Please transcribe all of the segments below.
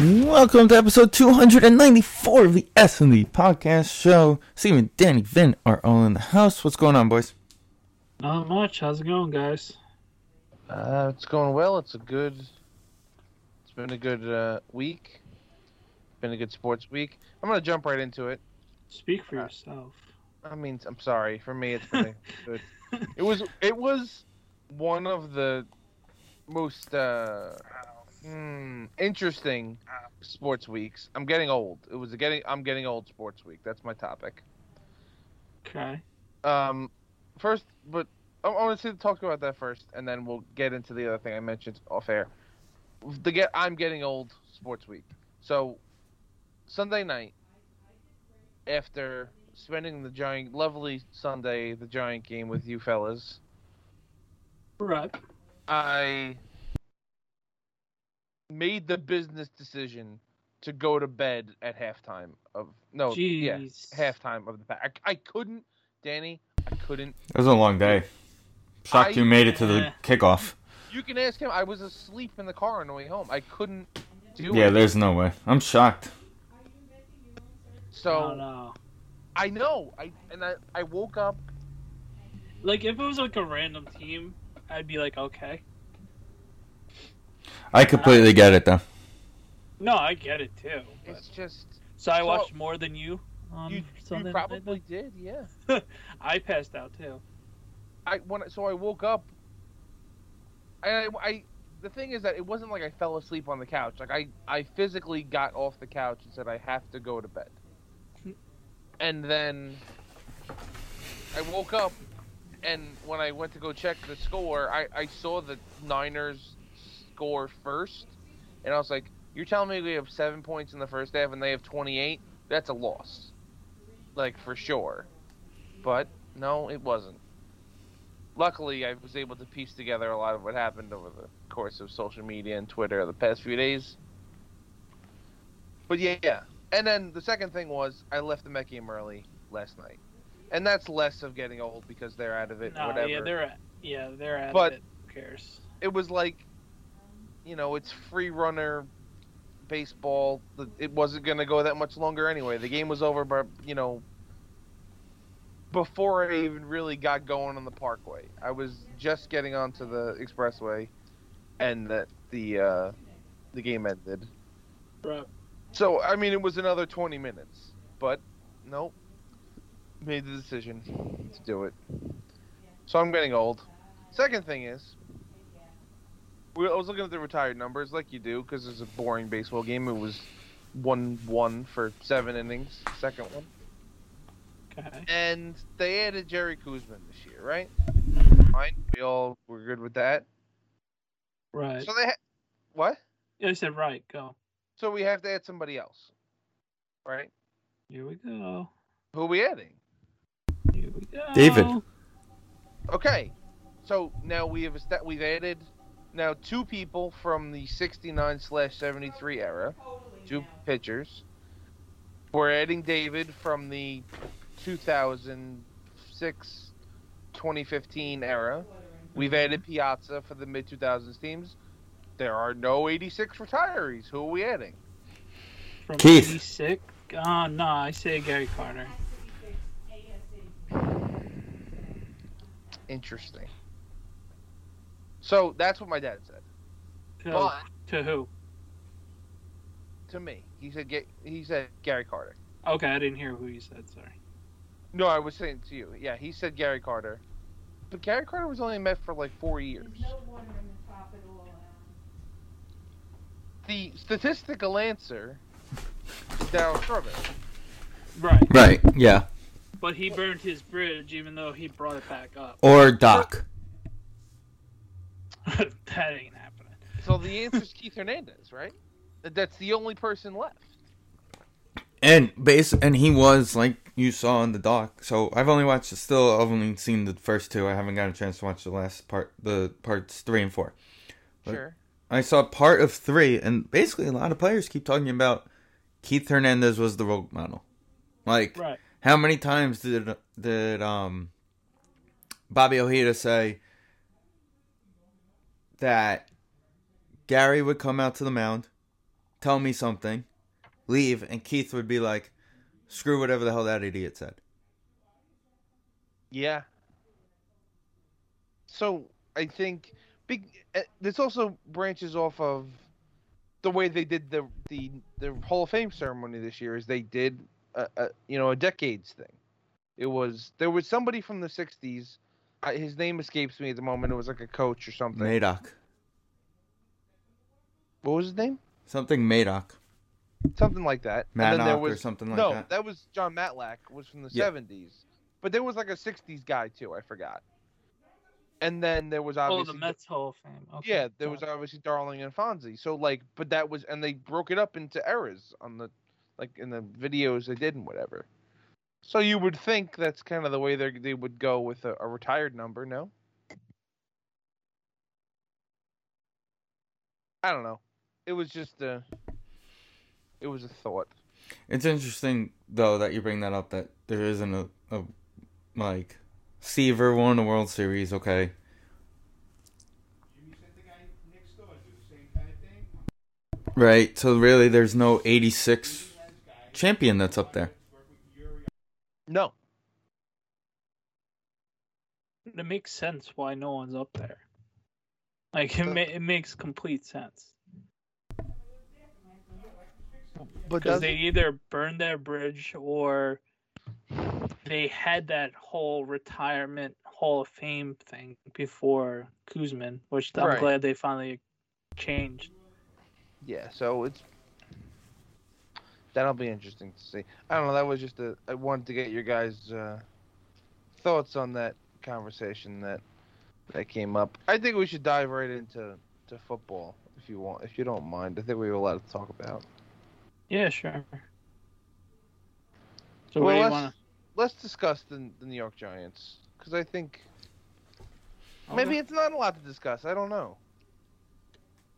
Welcome to episode 294 of the S&D Podcast Show. Steven, Danny, Vin are all in the house. What's going on, boys? Not much. How's it going, guys? Uh, it's going well. It's a good. It's been a good uh, week. Been a good sports week. I'm gonna jump right into it. Speak for Uh, yourself. I mean, I'm sorry. For me, it's been a good. It was. It was one of the most uh, hmm, interesting sports weeks. I'm getting old. It was a getting. I'm getting old sports week. That's my topic. Okay. Um, first, but I, I want to talk about that first, and then we'll get into the other thing I mentioned off air. The get I'm getting old sports week. So Sunday night, after spending the giant lovely Sunday, the giant game with you fellas, Right. I made the business decision to go to bed at halftime of no, yeah, halftime of the pack. I, I couldn't, Danny. I couldn't It was a long day. Shocked I- you made it to the Yeah. kickoff. You can ask him. I was asleep in the car on the way home. I couldn't do Yeah, it. there's no way. I'm shocked. So no, no. I know. I and I, I woke up. Like if it was like a random team, I'd be like, okay. I completely get it, though. No, I get it too. but- It's just So I So- watched more than you on you, Sunday. you night, probably did. Yeah. I passed out too. I when so I woke up. I, I the thing is that it wasn't like I fell asleep on the couch. Like I I physically got off the couch and said I have to go to bed. And then I woke up and when I went to go check the score, I, I saw the Niners score first and I was like, You're telling me we have seven points in the first half and they have twenty eight? That's a loss. Like for sure. But no, it wasn't luckily I was able to piece together a lot of what happened over the course of social media and Twitter the past few days. But yeah, yeah. And then the second thing was I left the Met game early last night. And that's less of getting old because they're out of it No, whatever. yeah, they're at, yeah, they're at But- it. Who cares? it was like you know, it's free runner baseball. It wasn't going to go that much longer anyway. The game was over but, you know, before I even really got going on the parkway. I was just getting onto the expressway and that the uh the game ended. Right. So, I mean, it was another 20 minutes, but nope. Made the decision to do it. So I'm getting old. Second thing is, we, I was looking at the retired numbers like you do because it's a boring baseball game. It was 1 1 for seven innings, second one. Okay. And they added Jerry Koosman this year, right? Mhm. Fine. We all were good with that. Right. So they ha- What? Yeah, I said right. Go. So we have to add somebody else, right? Here we go. Who are we adding? Here we go. David. Okay, so now we have esta- we've added now two people from the 69 slash 73 era, two pitchers. We're adding David from the 2006 2015 era. We've added Piazza for the mid 2000s teams. There are no 86 retirees. Who are we adding? From Keith. 86? Oh, no, I say Gary Carter. Interesting. So that's what my dad said. To, But to who? to me, he said get, he said Gary Carter. Okay, I didn't hear who you said. Sorry. No, I was saying to you. Yeah, he said Gary Carter. But Gary Carter was only met for like four years. The statistical answer is Darryl Strawberry. Right. Right, yeah. But he burned his bridge even though he brought it back up. Or Doc. that ain't happening. So the answer is Keith Hernandez, right? That- That's the only person left. And base and he was like you saw in the doc. So I've only watched still I've only seen the first two. I haven't got a chance to watch the last part the parts three and four. But- Sure. I saw part of three and basically a lot of players keep talking about Keith Hernandez was the role model. Like Right. how many times did did um Bobby Ojeda say that Gary would come out to the mound, tell me something, leave, and Keith would be like, "Screw whatever the hell that idiot said." Yeah. So I think big. uh, This also branches off of the way they did the the the Hall of Fame ceremony this year. Is they did a, a you know a decades thing. It was there was somebody from the '60s. I, his name escapes me at the moment. It was like a coach or something. Madoc, What was his name? something Madoc, Something like that. and then there Maddock was or something like that. no, that. was Jon Matlack. Was from the Yeah. '70s, but there was like a '60s guy too. I forgot. And then there was Oh, obviously the Mets Hall of Fame. Okay. Yeah, there was obviously Darling and Fonzie. So like, but that was, and they broke it up into eras on the, like in the videos they did and whatever. So you would think that's kind of the way they they would go with a, a retired number, no? I don't know. It was just a, it was a thought. It's interesting though that you bring that up. That there isn't a, a like Seaver won the World Series. Okay, right. So really, there's no '86 champion that's up there. No, It makes sense why no one's up there. Like it, ma- it makes complete sense but because they either burned that bridge or they had that whole retirement Hall of Fame thing before Koosman, which I'm Right. glad they finally changed. Yeah, so it's that'll be interesting to see. I don't know. That was just a. I wanted to get your guys' uh, thoughts on that conversation that that came up. I think we should dive right into to football if you want, if you don't mind. I think we have a lot to talk about. Yeah, sure. So Well, what do you let's- want Let's discuss the, the New York Giants because I think to? maybe it's not a lot to discuss. I don't know.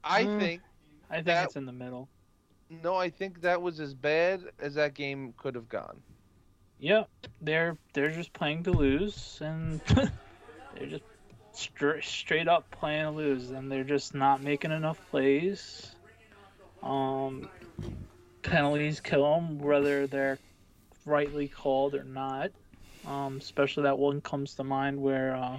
I Mm. think I think that- it's in the middle. No. I think that was as bad as that game could have gone. Yep, they're they're just playing to lose, and they're just straight straight up playing to lose, and they're just not making enough plays. Um, penalties kill them, whether they're rightly called or not. Um, especially that one comes to mind where uh,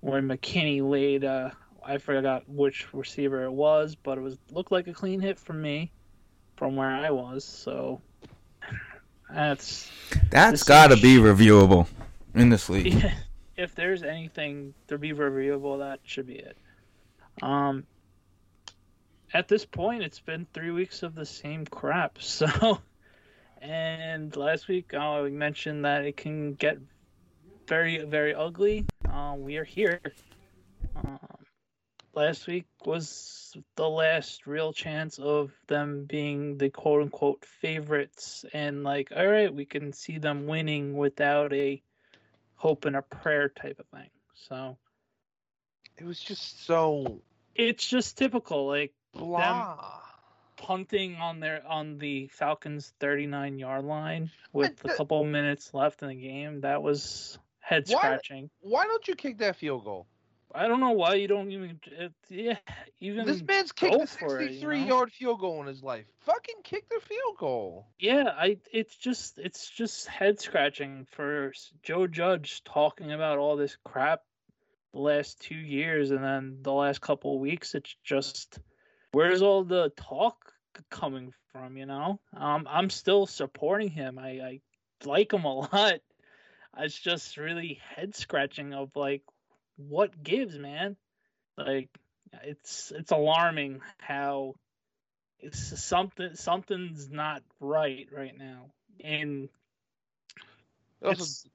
where McKinney laid uh, I forgot which receiver it was, but it was looked like a clean hit for me from where I was. So that's that's got to be reviewable in this league. Yeah, if there's anything to be reviewable, that should be it. Um, at this point, it's been three weeks of the same crap. So, and last week uh, we mentioned that it can get very, very ugly. Uh, we are here. Um, last week was the last real chance of them being the quote unquote favorites, and like, all right, we can see them winning without a hope and a prayer type of thing. So It was just so it's just typical, like blah. punting on their on the Falcons 39 yard line with a that- couple minutes left in the game. That was head Why- scratching. Why don't you kick that field goal? I don't know why you don't even it, yeah even This man's kicked a for it, you 63 know? yard field goal in his life. Fucking kick the field goal. yeah I it's just it's just head scratching for Joe Judge talking about all this crap the last two years and then the last couple of weeks it's just where's all the talk coming from you know um i'm still supporting him i i like him a lot it's just really head scratching of like what gives man? Like it's it's alarming how it's something something's not right right now. And also- it's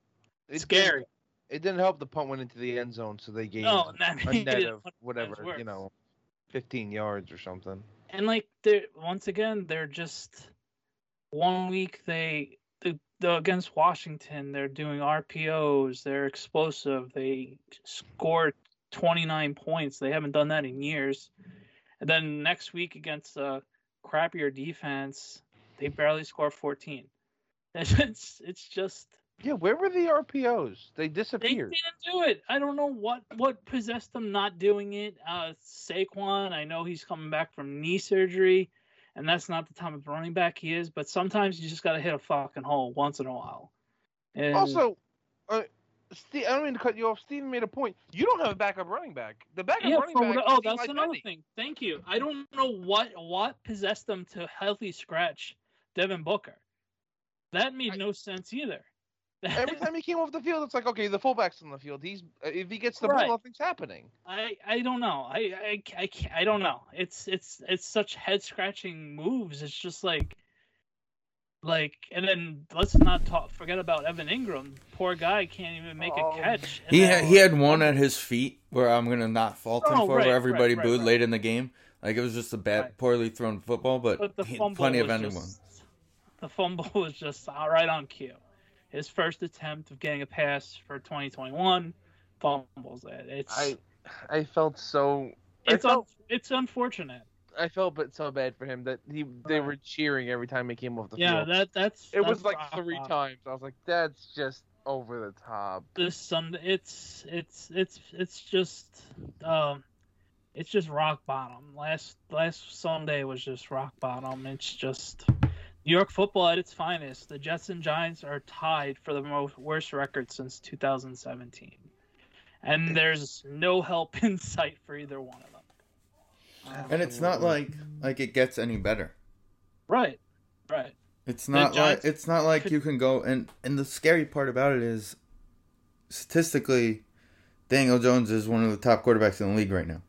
it scary. Didn't, it didn't help the punt went into the end zone, so they gained No, a net of whatever, you know, 15 yards or something. and like they're once again they're just one week they the, the against Washington they're doing RPOs, they're explosive, they scored 29 points. They haven't done that in years. And then next week against a crappier defense, they barely score 14. It's it's just Yeah, where were the RPOs? They disappeared. they didn't do it. I don't know what what possessed them not doing it. Uh, Saquon, I know he's coming back from knee surgery, and that's not the type of running back he is. But sometimes you just got to hit a fucking hole once in a while. And Also, uh, Steve, I don't mean to cut you off. Steven made a point. You don't have a backup running back. The backup yeah, running back. what- oh, that's Eli another thing. Thank you. I don't know what what possessed them to healthy scratch Devin Booker. That made I- no sense either. Every time he came off the field, it's like, okay, the fullback's on the field. He's uh, if he gets the Right. ball, nothing's happening. I I don't know. I I I, can't, I don't know. It's it's it's such head scratching moves. It's just like like and then let's not talk forget about Evan Engram. Poor guy can't even make Oh. a catch. He then- had, he had one at his feet where I'm gonna not fault him Oh, for, right, where everybody right, right, booed right. late in the game. Like it was just a bad, Right. poorly thrown football, but, but the he- plenty of was anyone. just, the fumble was just all right on cue. His first attempt of getting a pass for 2021 fumbles it. It's I I felt so. It's un, it's unfortunate. I felt but so bad for him that he they were cheering every time he came off the Yeah, field. that that's it was like three times. I was like, that's just over the top. this Sunday. It's it's it's it's just um, it's just rock bottom. Last last Sunday was just rock bottom. It's just New York football at its finest. The Jets and Giants are tied for the most worst record since 2017, and there's no help in sight for either one of them. And it's not like like it gets any better. right, right. It's The not like it's not like could- you can go and and the scary part about it is statistically Daniel Jones is one of the top quarterbacks in the league right now.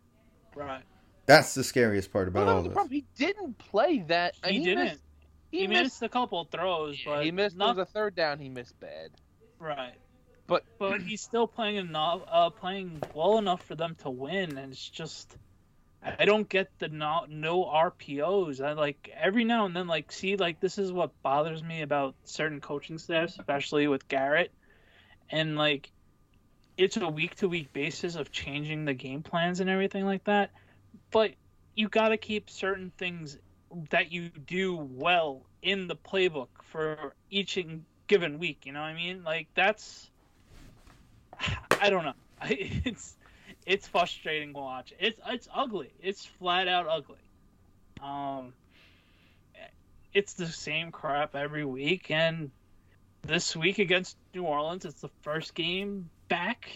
Right. That's the scariest part about that all this. problem. He didn't play that. He, didn't. Missed, he, he, missed, missed. a couple throws, but he missed. not, was a third down. He missed bad. Right. But but he's still playing enough, uh, playing well enough for them to win, and it's just I don't get the no, no RPOs. I like every now and then like see like this is what bothers me about certain coaching staffs, especially with Garrett, and like it's a week to week basis of changing the game plans and everything like that, but you got to keep certain things that you do well in the playbook for each given week. You know what I mean? Like that's I don't know. It's it's frustrating to watch. It's it's ugly. It's flat out ugly. Um, it's the same crap every week, and this week against New Orleans, it's the first game back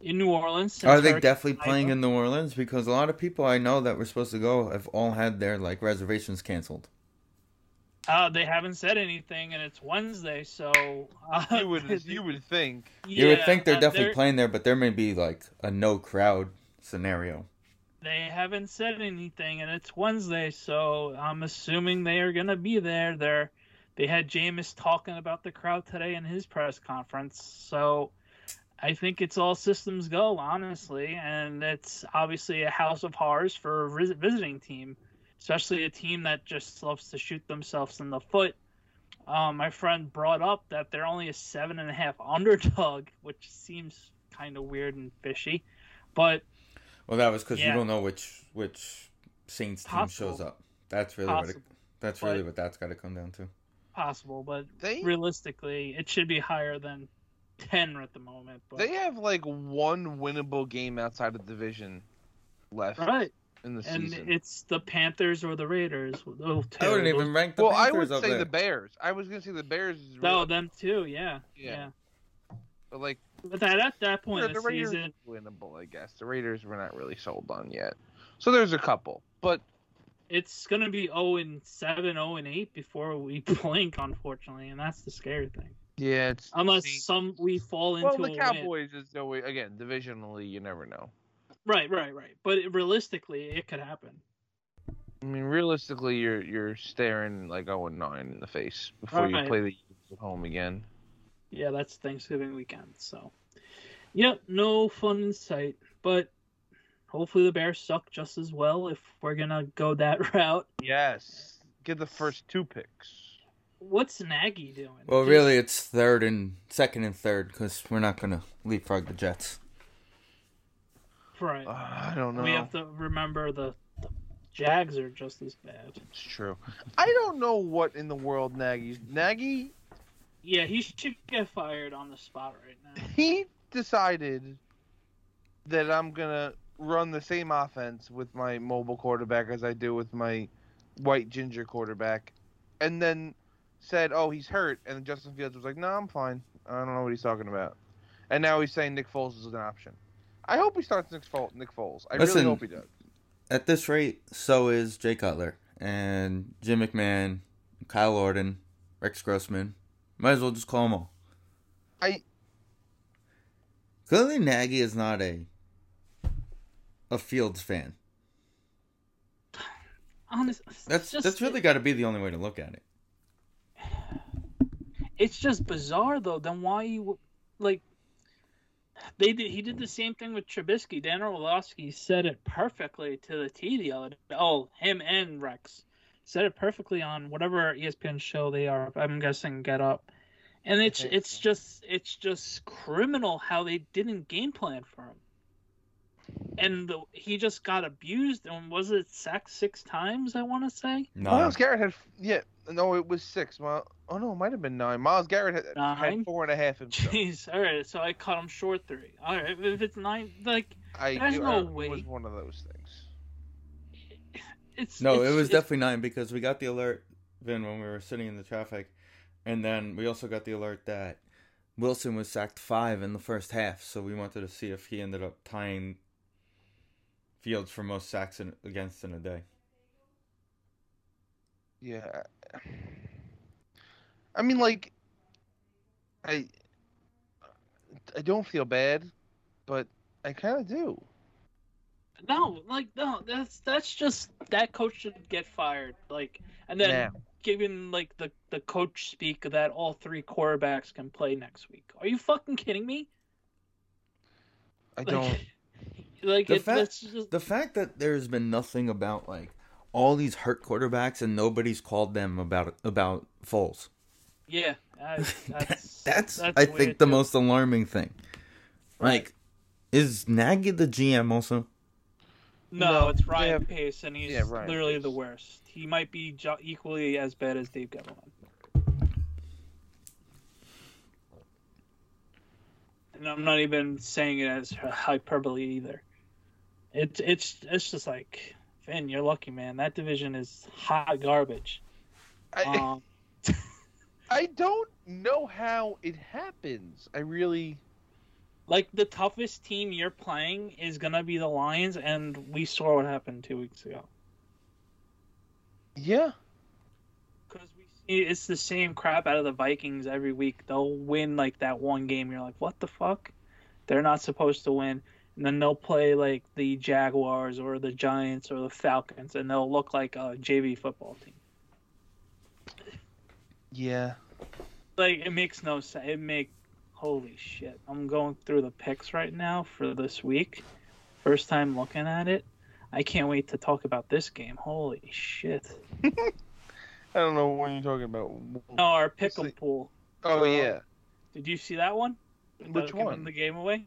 in New Orleans. since Are they Hurricane definitely playing in New Orleans? Because a lot of people I know that were supposed to go have all had their like reservations canceled. Uh, they haven't said anything, and it's Wednesday, so uh, you would you would think. you would think they're uh, definitely playing there, but there may be like a no crowd scenario. They haven't said anything, and it's Wednesday, so I'm assuming they are gonna be there. They're they had Jameis talking about the crowd today in his press conference, so I think it's all systems go, honestly, and it's obviously a house of horrors for a visiting team, especially a team that just loves to shoot themselves in the foot. Um, my friend brought up that they're only a seven and a half underdog, which seems kind of weird and fishy, but Well, that was because Yeah. you don't know which which Saints team shows up. That's really what it, that's really what that's got to come down to. possible, but They realistically, it should be higher than ten at the moment. But they have like one winnable game outside of division left right, in the season. and season. it's the Panthers or the Raiders. Those. I wouldn't even rank the well, I Panthers would up say there. the Bears. I was gonna say the Bears. Is No, really, them too. Yeah, Yeah. yeah. but like But that at that point yeah, the the Raiders season, winnable, I guess. The Raiders were not really sold on yet. So there's a couple, but it's gonna be zero and seven, zero and eight before we blink, unfortunately, and that's the scary thing. Yeah, it's Unless see- some we fall into well, a the win. Cowboys is no way. Again, divisionally, you never know. Right, right, right. But it, realistically, it could happen. I mean, realistically, you're you're staring like 0 and 9 in the face before you play the Eagles at home again. Yeah, that's Thanksgiving weekend. So, yep, no fun in sight. But hopefully the Bears suck just as well if we're gonna go that route. Yes, get the first two picks. What's Nagy doing? Well, really, it's third and second and third because we're not gonna leapfrog the Jets. right. Uh, I don't know. We have to remember the, the Jags are just as bad. It's true. I don't know what in the world Nagy's Nagy. Yeah, he should get fired on the spot right now. He decided that I'm gonna run the same offense with my mobile quarterback as I do with my white ginger quarterback, and then said, "Oh, he's hurt," and then Justin Fields was like, "No, I'm fine. I don't know what he's talking about." And now he's saying Nick Foles is an option. I hope he starts Nick Foles. Nick Foles. I Listen. really hope he does. At this rate, so is Jay Cutler and Jim McMahon, Kyle Orton, Rex Grossman. Might as well just call them all. I Clearly, Nagy is not a a Fields fan. Honest, That's just, that's really got to be the only way to look at it. It's just bizarre though. Then why you like? They did. He did the same thing with Trubisky. Dan Orlovsky said it perfectly to the T the other day. Oh, him and Rex said it perfectly on whatever ESPN show they are. I'm guessing Get Up. And it's it's so. just it's just criminal how they didn't game plan for him. And the, he just got abused and was it sacked six times? I want to say. No, Myles Garrett had yeah no it was six. Well, oh no, it might have been nine. Myles Garrett had, had four and a half himself. Jeez. All right. So I cut him short three. All right. If it's nine, like I There's it, no uh, way. It was one of those things. it's no, it's, it was it's- definitely nine because we got the alert, Vin, when we were sitting in the traffic, and then we also got the alert that Wilson was sacked five in the first half. So we wanted to see if he ended up tying Fields for most sacks in, against in a day. Yeah. I mean, like, I I don't feel bad, but I kind of do. No, like no, that's that's just that coach should get fired. Like, and then Now. given like the the coach speak that all three quarterbacks can play next week. Are you fucking kidding me? I Like, don't. Like The it, fact- just The fact that there's been nothing about like all these hurt quarterbacks and nobody's called them about about Foles. Yeah. I, that's that's, that's I weird, think the too. most alarming thing. Right. Like, is Nagy the GM also? No, No, it's Ryan have- Pace, and he's Yeah, literally Pace. the worst. He might be jo- equally as bad as Dave Gettleman. And I'm not even saying it as hyperbole either. It's it's it's just like Vin, you're lucky, man. That division is hot garbage. I, Um, I don't know how it happens. I really. like the toughest team you're playing is gonna be the Lions, and we saw what happened two weeks ago. Yeah. Because we see it's the same crap out of the Vikings every week. They'll win like that one game. You're like, what the fuck? They're not supposed to win. And then they'll play like the Jaguars or the Giants or the Falcons, and they'll look like a JV football team. Yeah. Like it makes no sense. It make holy shit. I'm going through the picks right now for this week. First time looking at it. I can't wait to talk about this game. Holy shit! I don't know what you're talking about. Oh, our Let's pickle pool. Oh uh, yeah. Did you see that one? Which That'll one? the game away.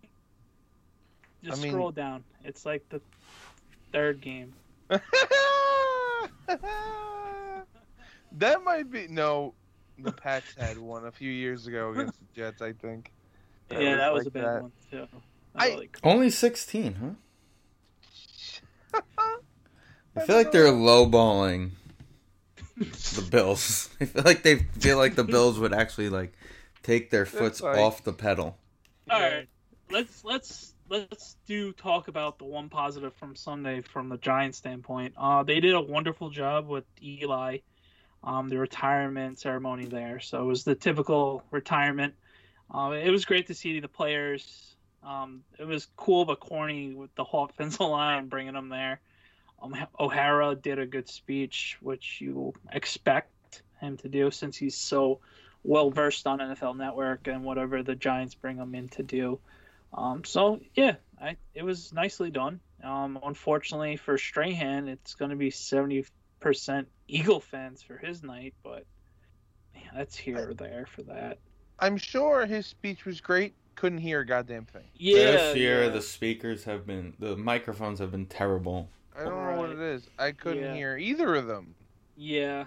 Just I mean- scroll down. It's like the third game. that might be no. The Pats had one a few years ago against the Jets, I think. That yeah, was that was like a bad that. one too. I- Like, Only sixteen, huh? I I feel like they're know. lowballing the Bills. I feel like they feel like the Bills would actually like take their foots like- off the pedal. all right, let's let's let's do talk about the one positive from Sunday from the Giants standpoint. Uh, they did a wonderful job with Eli, um, the retirement ceremony there. So it was the typical retirement. Uh, it was great to see the players. Um, it was cool but corny with the whole offensive line bringing them there. Um, O'Hara did a good speech, which you expect him to do since he's so well versed on NFL Network and whatever the Giants bring him in to do. Um, so yeah, I, it was nicely done. Um, unfortunately for Strahan, it's going to be seventy percent Eagle fans for his night, but yeah, that's here or there for that. I'm sure his speech was great. Couldn't hear a goddamn thing. Yeah, this year yeah. the speakers have been the microphones have been terrible. I don't know what it is. I couldn't Yeah. hear either of them. yeah,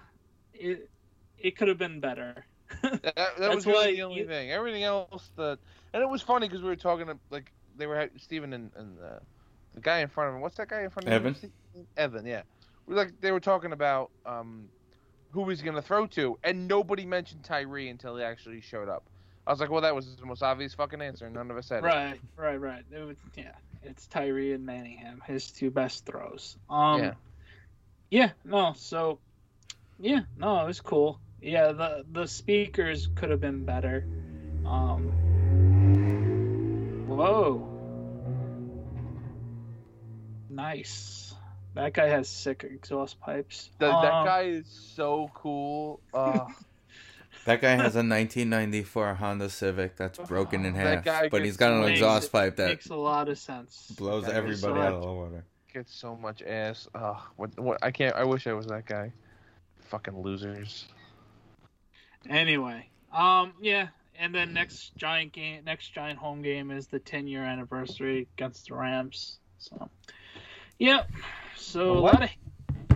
it it could have been better. That, that That's was really the only you- thing. Everything else, the and it was funny because we were talking to, like they were Stephen and, and uh, the guy in front of him. What's that guy in front of Evan? him? Evan, yeah. Like they were talking about um who he's gonna throw to, and nobody mentioned Tyree until he actually showed up. I was like, well, that was the most obvious fucking answer. None of us said it. right, right, right. It yeah, it's Tyree and Manningham, his two best throws. Um, Yeah. yeah, no, so yeah, no, it was cool. Yeah, the the speakers could have been better. Um, whoa, nice. That guy has sick exhaust pipes. That, that Um, guy is so cool. Uh, That guy has a 1994 Honda Civic that's broken in half, guy but he's got an swings. exhaust pipe that makes a lot of sense. blows That everybody so out of the water. gets so much ass. Ugh, what, what? I can't. I wish I was that guy. Fucking losers. Anyway, um, yeah, and then next giant game, next giant home game is the 10 year anniversary against the Rams. So, yep. So a lot of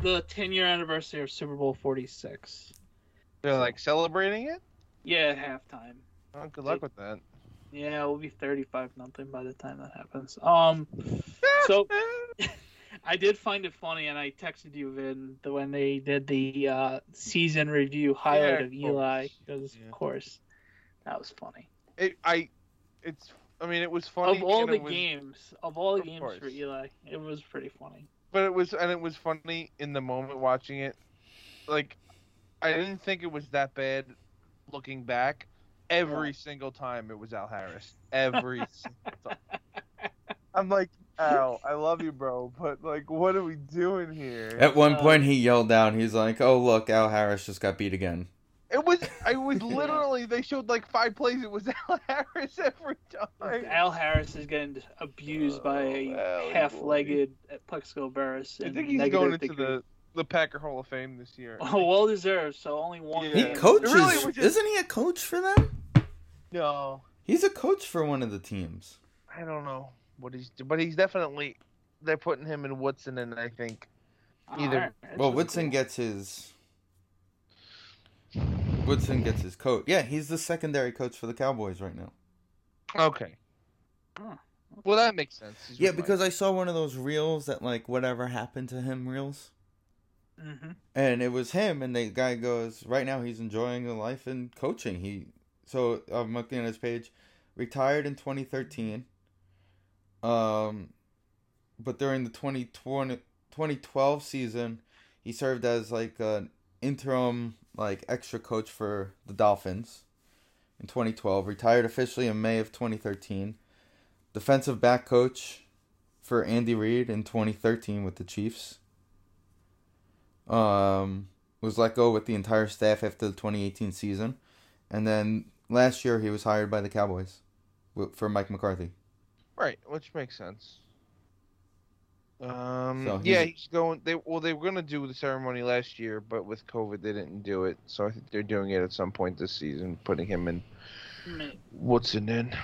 the 10 year anniversary of Super Bowl 46. They're like celebrating it. Yeah, at halftime. Oh, good luck with that. Yeah, we'll be 35 nothing by the time that happens. Um, so I did find it funny, and I texted you, Vin, the, when they did the uh, season review highlight Yeah, of of Eli, course. because Yeah. of course that was funny. it, I, it's. I mean, it was funny. of all the was, games, of all the Of games for. Eli, it was pretty funny. But it was, and it was funny in the moment watching it. Like, I didn't think it was that bad. Looking back, every Right. single time it was Al Harris. Every single time. I'm like, Al, I love you, bro, but like, what are we doing here? At one Uh, point, he yelled out, he's like, oh, look, Al Harris just got beat again. It was. I was literally. They showed like five plays. It was Al Harris every time. Al Harris is getting abused oh, by a Oh, half-legged Plaxico Burress. I think he's going into degree. the the Packer Hall of Fame this year. Oh, well deserved. So only one. Yeah. He coaches. Really just- Isn't he a coach for them? No, He's a coach for one of the teams. I don't know what he's. But he's definitely. They're putting him in Woodson, and I think Either- Alright, that's Well, Woodson cool. gets his. Woodson gets his coach. Yeah, he's the secondary coach for the Cowboys right now. okay. Oh, Well, that makes sense. He's Yeah, because I saw one of those reels that like whatever happened to him reels, Mhm. and it was him, and the guy goes, right now he's enjoying a life in coaching. He so I'm looking at his page, retired in 2013. Um, but during the 2020, 2012 season, he served as like an interim like extra coach for the Dolphins. In 2012, retired officially in May of 2013 defensive back coach for Andy Reid in 2013 with the Chiefs. Um, was let go with the entire staff after the 2018 season, and then last year he was hired by the Cowboys for Mike McCarthy. Right, which makes sense. Um, So yeah, he's- he's going. They well, they were gonna do the ceremony last year, but with COVID, they didn't do it. So I think they're doing it at some point this season, putting him in Ma- Woodson in.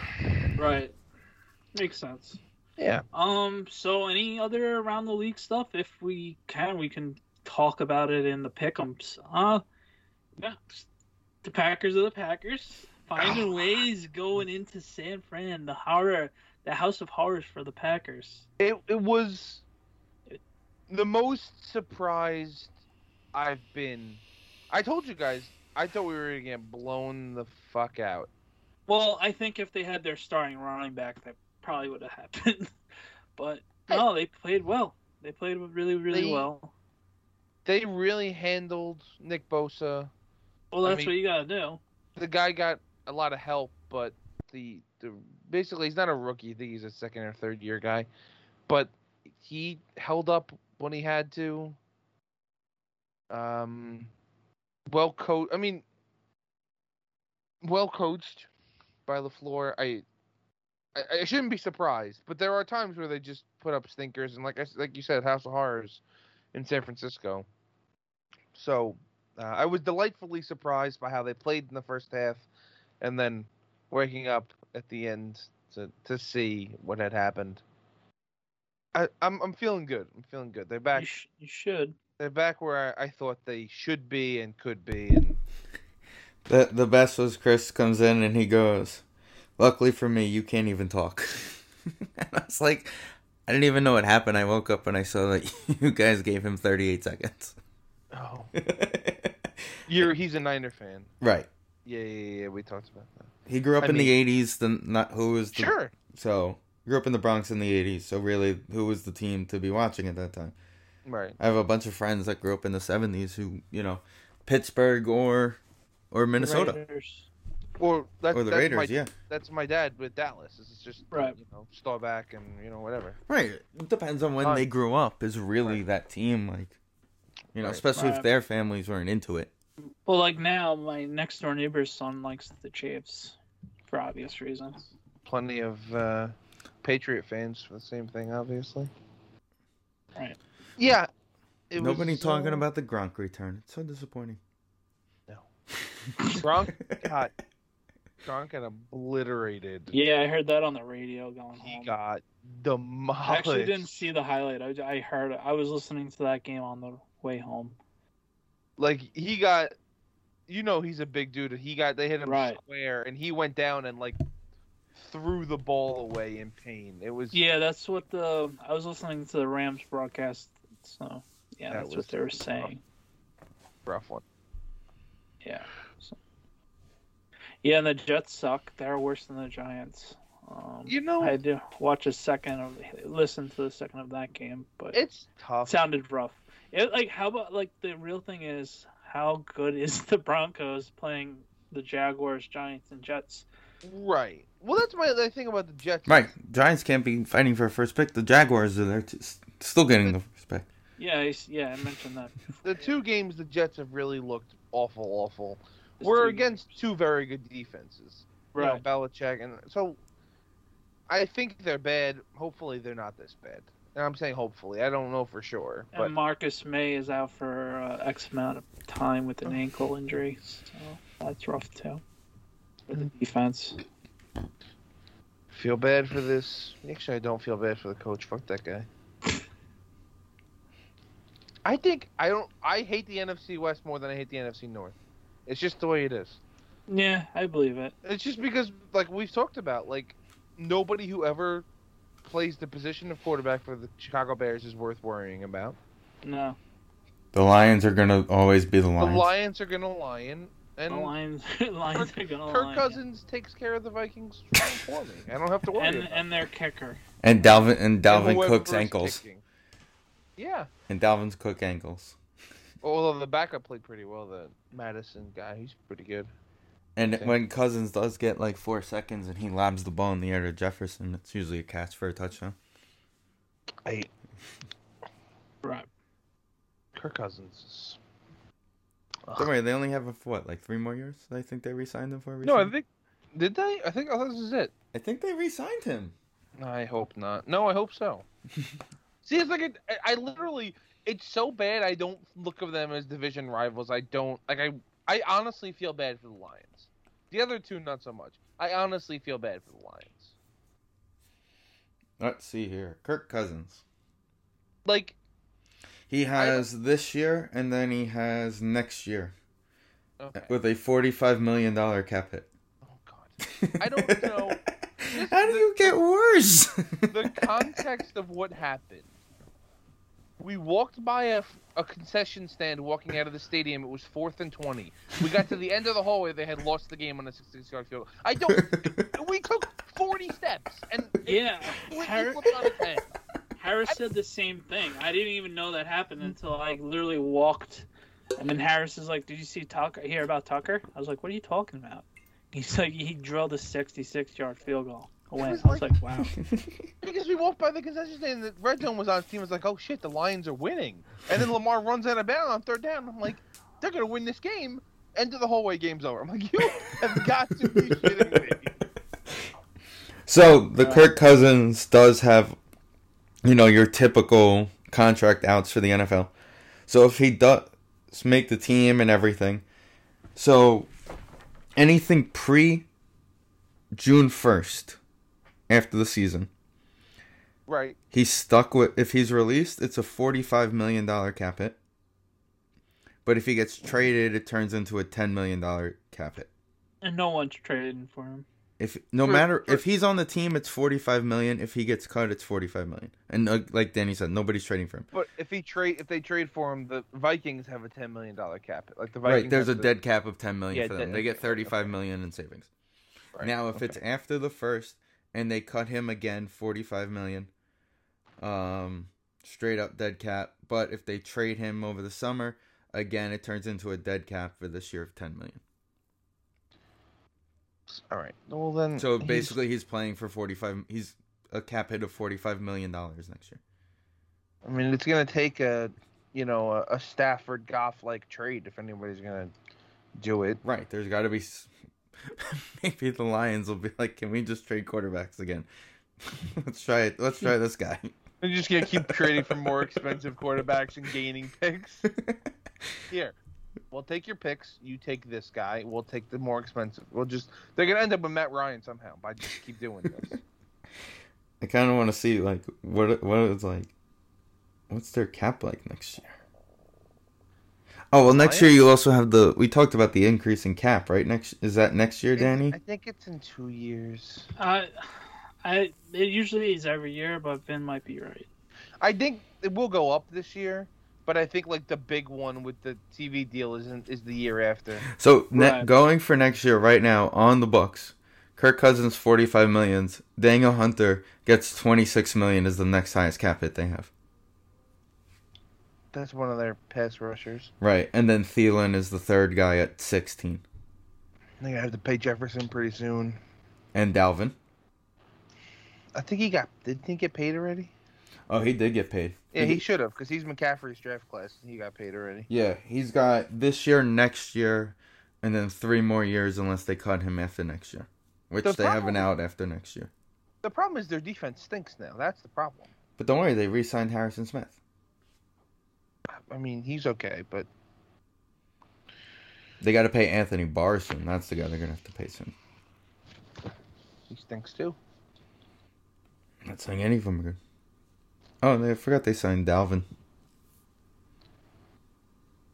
Right. Makes sense. Yeah. Um. So, any other around the league stuff? If we can, we can talk about it in the pick'ems. Uh, yeah. The Packers are the Packers, finding ways going into San Fran. The horror, the House of Horrors for the Packers. It it was the most surprised I've been. I told you guys. I thought we were gonna get blown the fuck out. Well, I think if they had their starting running back, that probably would have happened. but no, they played well. They played really, really They- well. They really handled Nick Bosa. Well, I that's mean- what you gotta do. the guy got a lot of help, but the the basically he's not a rookie. I think he's a second or third year guy, but he held up when he had to. Um, well coached. I mean, well coached by Lafleur. I, I I shouldn't be surprised, but there are times where they just put up stinkers, and like I like you said, House of Horrors in San Francisco. So Uh, I was delightfully surprised by how they played in the first half, and then waking up at the end to to see what had happened. I, I'm I'm feeling good. I'm feeling good. They're back. You, sh- you should. They're back where I, I thought they should be and could be. And The the best was Chris comes in and he goes, "Luckily for me, you can't even talk." and I was like, I didn't even know what happened. I woke up and I saw that you guys gave him 38 seconds. oh, you're he's a Niner fan. right. Yeah, yeah, yeah. We talked about that. He grew up I in the 80s. The not who was the, Sure. So grew up in the Bronx in the 80s. So really, who was the team to be watching at that time? Right. I have a bunch of friends that grew up in the 70s who, you know, Pittsburgh or or Minnesota Raiders. Or that's, or the that's Raiders. my yeah. that's my dad with Dallas. This is just Right. You know, Staubach and you know whatever. Right. It depends on when Fine. they grew up. Is really Right. that team like, you know, Right. especially if their families weren't into it. Well, like now, my next door neighbor's son likes the Chiefs for obvious reasons. Plenty of uh, Patriot fans for the same thing, obviously. Right. Yeah. it was Nobody talking so- about the Gronk return. It's so disappointing. No. Gronk got Gronk got obliterated. Yeah, I heard that on the radio going He home. got I demolished. actually didn't see the highlight. I, I heard it. I was listening to that game on the way home. like he got you know he's a big dude he got they hit him Right. square and he went down and like threw the ball away in pain it was Yeah, that's what the I was listening to the Rams broadcast. So yeah, That that's what they were saying. rough one Yeah. So. Yeah, and the Jets suck. They're worse than the Giants. Um, you know I did watch a second of, listen to the second of that game, but it's tough sounded rough. It like how about like the real thing is how good is the Broncos playing the Jaguars, Giants, and Jets? right well that's my the thing about the jets Right. Giants can't be fighting for a first pick. The Jaguars are there, t- still getting the first pick. Yeah, I, s- yeah, I mentioned that. the two games the jets have really looked awful awful Just we're two against two very good defenses you know, Right. Belichick and so I think they're bad hopefully they're not this bad and I'm saying hopefully I don't know for sure but And Marcus Maye is out for uh, X amount of time with an ankle injury, so that's rough too. For the defense. Feel bad for this. Actually, I don't feel bad for the coach. Fuck that guy. I think I don't. I hate the NFC West more than I hate the NFC North. It's just the way it is. Yeah, I believe it. It's just because, like we've talked about, like nobody who ever plays the position of quarterback for the Chicago Bears is worth worrying about. No, The Lions are gonna always be the Lions. The Lions. Lions are gonna lion, and the Lions, Lions are gonna Kirk line. Cousins takes care of the Vikings for me. I don't have to worry and about. and their kicker. and Dalvin and And Dalvin whoever Cook's ankles. kicking. Yeah. And Dalvin's Cook ankles. Although the backup played pretty well, the Mattison guy, he's pretty good. And when Cousins does get like four seconds and he lobs the ball in the air to Jefferson, it's usually a catch for a touchdown. I Right. Kirk Cousins. Don't worry, they only have a, what, like three more years? I think they re-signed him for. No, I think did they? I think thought this is it. I think they re-signed him. I hope not. No, I hope so. See, it's like it, I, I literally. It's so bad. I don't look at them as division rivals. I don't like. I I honestly feel bad for the Lions. The other two, not so much. I honestly feel bad for the Lions. Let's see here, Kirk Cousins. Like He has this year and then he has next year okay. with a forty-five million dollar cap hit. Oh God. I don't know. How do you get worse? the context of what happened. We walked by a, a concession stand walking out of the stadium. It was fourth and 20. We got to the end of the hallway. They had lost the game on a 66 yard field. I don't. we took 40 steps and it Yeah, completely Har- flipped on its head. Harris said the same thing. I didn't even know that happened until I literally walked, and then Harris is like, "Did you see Tucker? Hear about Tucker?" I was like, "What are you talking about?" He's like, "He drilled a 66-yard field goal away." was I was like- like, "Wow." Because we walked by the concession stand and the red zone was on. Team was like, oh shit, the Lions are winning. And then Lamar runs out of bounds on third down. I'm like, they're going to win this game. End of the hallway, game's over. I'm like, you have got to be shitting me. So the Kirk Cousins does have, you know, your typical contract outs for the NFL. So if he does, make the team and everything. So anything pre June first, after the season, Right. he's stuck with. If he's released, it's a forty-five million dollar cap hit. But if he gets traded, it turns into a ten million dollar cap hit. And no one's trading for him. If no matter if he's on the team, it's forty-five million. If he gets cut, it's forty-five million. And uh, like Danny said, nobody's trading for him. But if he trade, if they trade for him, the Vikings have a ten million dollar cap. Like the Vikings. Right, there's a the- dead cap of ten million Yeah, for them. They get okay, thirty-five okay. million in savings. Right, Now, if okay. it's after the first and they cut him again, forty-five million, um, straight up dead cap. But if they trade him over the summer, again, it turns into a dead cap for this year of ten million. All right, well then. So he's- basically, he's playing for forty-five. He's a cap hit of forty-five million dollars next year. I mean, it's gonna take a, you know, a, a Stafford Goff like trade if anybody's gonna do it. Right. There's got to be. Maybe the Lions will be like, "Can we just trade quarterbacks again? Let's try it. Let's try this guy." They're just gonna keep trading for more expensive quarterbacks and gaining picks. Here, we'll take your picks. You take this guy. We'll take the more expensive. We'll just. They're gonna end up with Matt Ryan somehow by just keep doing this. I kind of want to see like what it- what it's like. What's their cap like next year? Oh well, next year you also have the. We talked about the increase in cap, right? Next is that next year, Danny? I think it's in two years. Uh, I it usually is every year, but Vin might be right. I think it will go up this year, but I think like the big one with the TV deal isn't is the year after. So ne- Right. going for next year, right now on the books, Kirk Cousins forty five millions. Danielle Hunter gets twenty six million is the next highest cap hit they have. That's one of their pass rushers. Right, and then Thielen is the third guy at sixteen, I think gonna have to pay Jefferson pretty soon. and Dalvin. I think he got didn't he get paid already? Oh, he did get paid. Yeah, he should have because he's McCaffrey's draft class. and He got paid already. Yeah, he's got this year, next year, and then three more years unless they cut him after next year, which The they have an problem- out after next year. The problem is their defense stinks now. That's the problem. But don't worry, they re-signed Harrison Smith. I mean, he's okay, but They got to pay Anthony Barr soon. That's the guy they're gonna have to pay soon. he stinks too. Not saying any of them are good. Oh, they I forgot they signed Dalvin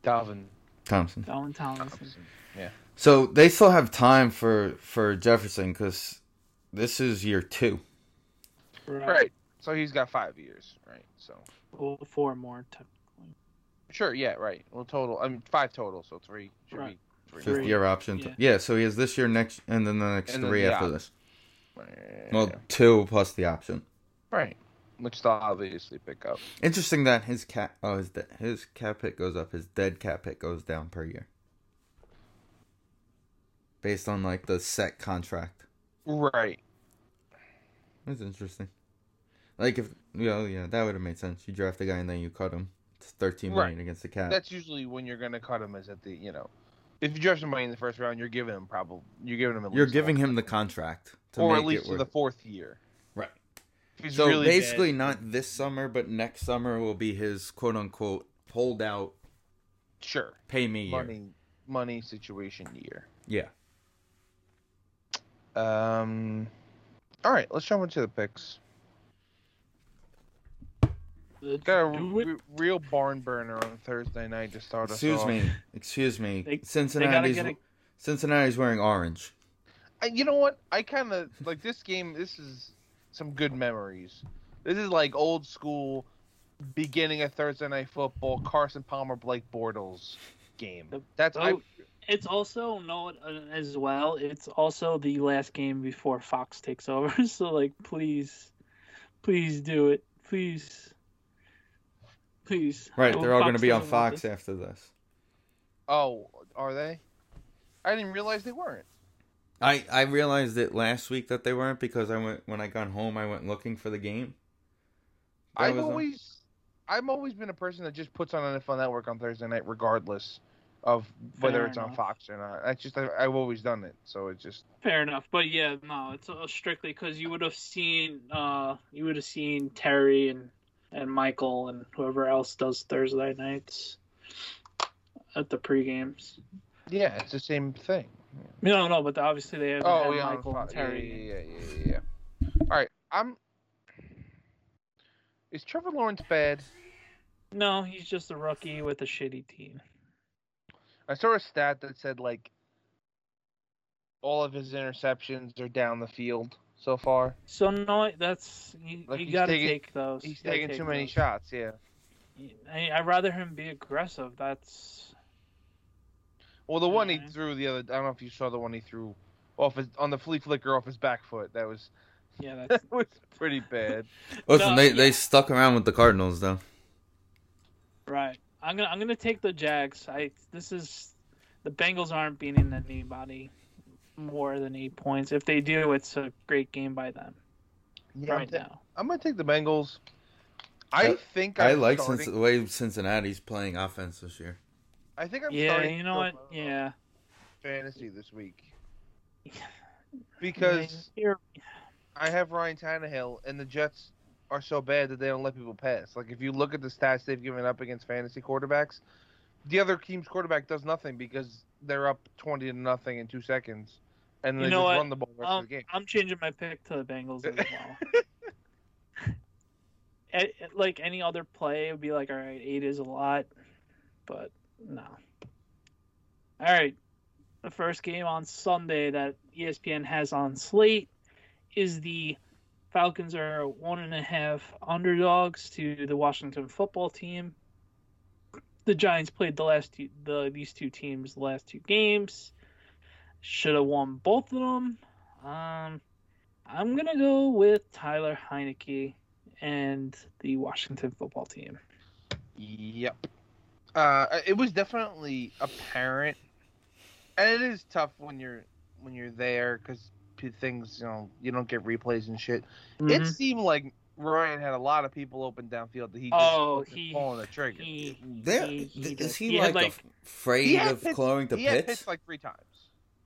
Dalvin Thompson. Dalvin Thompson. Yeah. So they still have time for for Jefferson because this is year two. Right. Right. So he's got five years. Right. So Well, four more. Technically. sure. Yeah. Right. Well, total. I mean, five total. So three should Right. be three. Fifth Three. year option. Yeah. Yeah. So he has this year, next, and then the next And three the after op- this. Yeah. Well, two plus the option. right. Which they'll obviously pick up. Interesting that his cap oh his de- his cap hit goes up, his dead cap hit goes down per year. Based on like the set contract. Right. That's interesting. Like if you oh, know, yeah, that would have made sense. You draft a guy and then you cut him. It's thirteen million Right. against the cap. That's usually when you're gonna cut him. Is at the you know, if you draft somebody in the first round, you're giving him probably you're giving him at You're giving him the contract to or make at least it to work. the fourth year. Right. If he's So really basically, bad- not this summer, but next summer will be his quote unquote pulled out sure pay me year. money money situation year. Yeah. Um. All right, let's jump into the picks. Let's Got a re- real barn burner on Thursday night to start us Excuse off. me. Excuse me. They- Cincinnati's get a- Cincinnati's wearing orange. I, you know what? I kind of like this game. This is some good memories. This is like old school, beginning of Thursday night football. Carson Palmer, Blake Bortles game. That's I, Oh, it's also known uh, as well. It's also the last game before Fox takes over. So like, please, please do it, please, please. Right, they're all going to be on Fox after this. oh, are they? I didn't realize they weren't. I I realized it last week that they weren't because I went when I got home I went looking for the game. That I've was on- always, I've always been a person that just puts on NFL Network on Thursday night, regardless of whether Fair it's on. Fox or not. That's just I, I've always done it, so it's just Fair enough, but yeah, no, it's uh, strictly because you would have seen, uh, you would have seen Terry and and Michael and whoever else does Thursday nights. at the pre games. Yeah, it's the same thing. No, no, but obviously they have Oh yeah, Michael and Terry. yeah, yeah, yeah, yeah. All right, I'm. Is Trevor Lawrence bad? No, he's just a rookie with a shitty team. I saw a stat that said like all of his interceptions are down the field so far. So no, that's you, Like, you gotta taking- take those. He's taking too many those. shots. Yeah. I, I'd rather him be aggressive. That's Well, the one he Mhm. threw the other. I don't know if you saw the one he threw off his on the flea flicker off his back foot. That was yeah, that was pretty bad. Listen, No, they, yeah. they stuck around with the Cardinals though. right. I'm gonna I'm gonna take the Jags. I this is the Bengals aren't beating anybody more than eight points. If they do, it's a great game by them Yeah, I'm, right ta- now. I'm gonna take the Bengals. I I- think I I'm like starting, since the way Cincinnati's playing offense this year. I think I'm Yeah, you know what? Yeah. fantasy this week because I have Ryan Tannehill and the Jets are so bad that they don't let people pass. Like if you look at the stats they've given up against fantasy quarterbacks, the other team's quarterback does nothing because they're up twenty to nothing in two seconds, and You they just what? run the ball the rest Um, of the game. I'm changing my pick to the Bengals as well. Like any other play, it would be like, all right, eight is a lot, but no. All right, the first game on Sunday that ESPN has on slate is the Falcons are one and a half underdogs to the Washington football team. The Giants played the last two, the these two teams the last two games. Should have won both of them. Um, I'm gonna go with Tyler Heinicke and the Washington football team. Yep. Uh, it was definitely apparent, and it is tough when you're when you're there because things you know you don't get replays and shit. It Mhm. seemed like Ryan had a lot of people open downfield that he just Oh, wasn't he- pulling the trigger. He, There, he, he is he, he like, like afraid He had of hits- throwing to he had Pitts? like three times.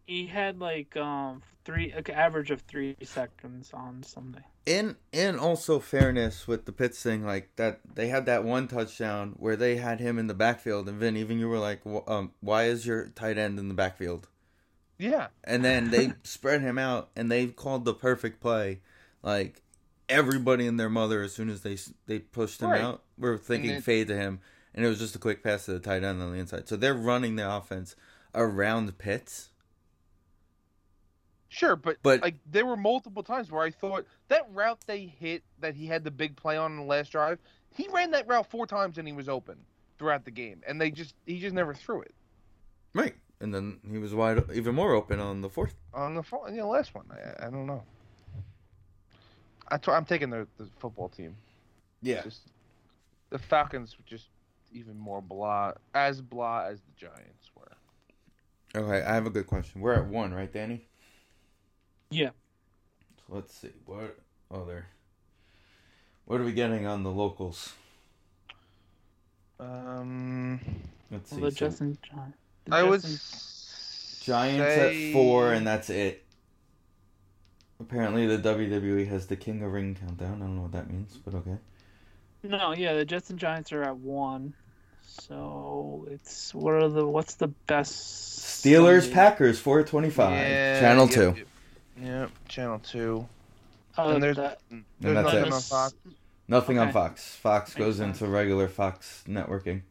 he had like um three like average of three seconds on Sunday. In in also fairness with the Pitts thing, like that they had that one touchdown where they had him in the backfield, and Vin, even you were like, "Wh- um, "Why is your tight end in the backfield?" Yeah. And then they spread him out, and they called the perfect play. Like everybody and their mother, as soon as they they pushed him Right. out, were thinking it- fade to him, and it was just a quick pass to the tight end on the inside. So they're running the offense around Pitts. Sure, but, But- like there were multiple times where I thought that route they hit that he had the big play on in the last drive, he ran that route four times and he was open throughout the game, and they just he just never threw it Right, and then he was wide, even more open on the fourth. on the fo- you know, last one. I, I don't know. I t- I'm taking the, the football team. Yeah, Just the Falcons were just even more blah, as blah as the Giants were. Okay, I have a good question. We're at one, right, Danny? Yeah. So let's see. What other? What are we getting on the locals? Um, Let's Well, see. the so Justin John. the I would Justin- Giants say- at four, and that's it. Apparently, the WWE has the King of Ring countdown. I don't know what that means, but okay. No, yeah, the Jets and Giants are at one. So it's what are the what's the best Steelers Sunday? Packers four twenty five. Yeah, Channel yep, two. Yep, yep, channel two. Oh, and there's that- there's that's nothing it. on Fox. Nothing on Fox. Fox Makes goes sense. into regular Fox networking.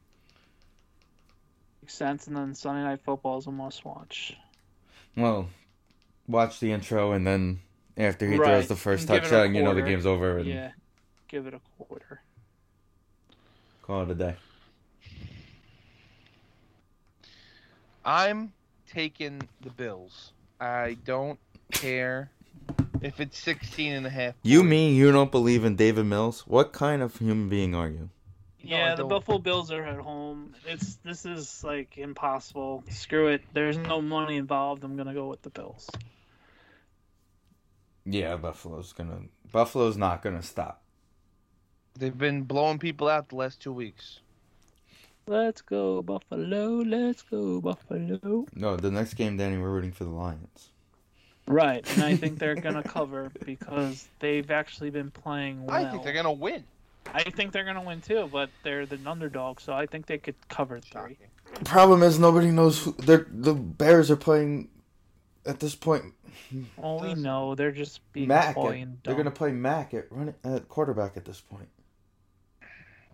makes sense, and then Sunday Night Football is a must watch. Well, watch the intro, and then after he Right, throws the first and give it a touchdown, you know the game's over, and Yeah, give it a quarter. call it a day. I'm taking the Bills. I don't care if it's 16 and a half. You mean you don't believe in Davis Mills? What kind of human being are you? No, Yeah, the. Buffalo Bills are at home. It's this is like impossible. Screw it. There's no money involved. I'm gonna go with the Bills. Yeah, Buffalo's gonna. Buffalo's not gonna stop. They've been blowing people out the last two weeks. Let's go Buffalo. Let's go Buffalo. No, the next game, Danny, we're rooting for the Lions. Right, and I think they're gonna cover because they've actually been playing well. I think they're gonna win. I think they're gonna win too, but they're the underdog, so I think they could cover three. Problem is, nobody knows who they're. The Bears are playing at this point. Oh, we know they're just being Mac. coy At, and they're gonna play Mac at running at quarterback at this point.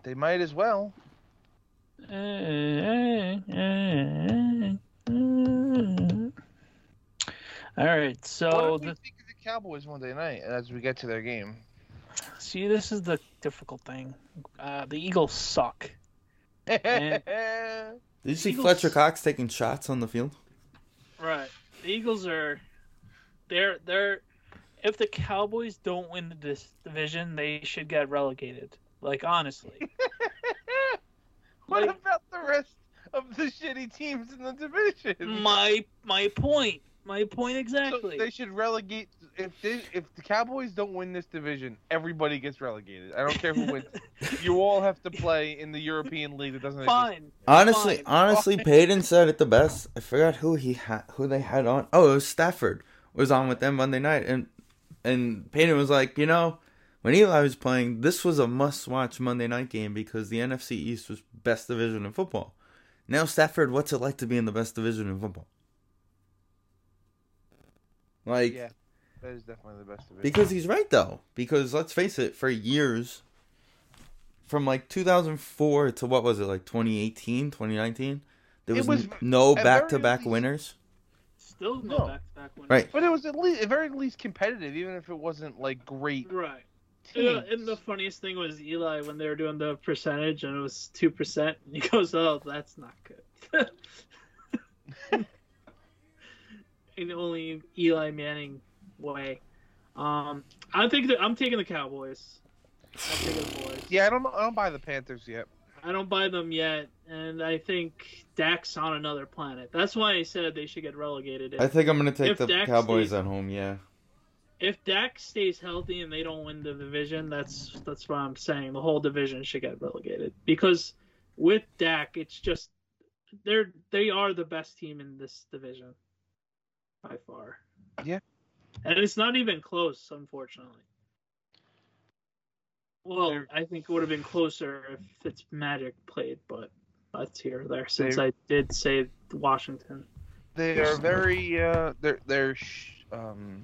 They might as well. Eh, eh, eh, All right, what so do we the, think of the Cowboys Monday night as we get to their game? see, this is the difficult thing. Uh, the Eagles suck. Did you see Eagles- Fletcher Cox taking shots on the field? Right. The Eagles are they're they're if the Cowboys don't win this division, they should get relegated. Like honestly. what Like- about the rest of the shitty teams in the division? my my point. My point So exactly. they should relegate. If they, if the Cowboys don't win this division, everybody gets relegated. I don't care who wins. you all have to play in the European League that doesn't exist. Fine. Honestly, Fine. honestly, Peyton said it the best. I forgot who he had, who they had on. Oh, it was Stafford was on with them Monday night, and and Peyton was like, you know, when Eli was playing, this was a must-watch Monday night game because the NFC East was best division in football. Now Stafford, what's it like to be in the best division in football? Like, Yeah, that is definitely the best division. because he's right though. Because let's face it, for years, from like 2004 to what was it like 2018, 2019, there was, was no back-to-back least- winners. Still no, No. back to back win. Right. but it was at least at very least competitive, even if it wasn't like great. Right. Teams. Yeah, and the funniest thing was Eli when they were doing the percentage and it was two percent and he goes, Oh, that's not good. in the only Eli Manning way. Um I think that I'm taking the Cowboys. I'm taking the boys. Yeah, I don't. I don't buy the Panthers yet. I don't buy them yet, and I think Dak's on another planet. That's why I said they should get relegated. I think I'm gonna take If the Dak Cowboys stays- at home. Yeah. if Dak stays healthy and they don't win the division, that's that's what I'm saying. The whole division should get relegated because with Dak, it's just they're they are the best team in this division by far. Yeah. and it's not even close, unfortunately. Well, They're- I think it would have been closer if it's Magic played, but that's here or there. Since I did say Washington. They are very. Uh, they're they're sh- um.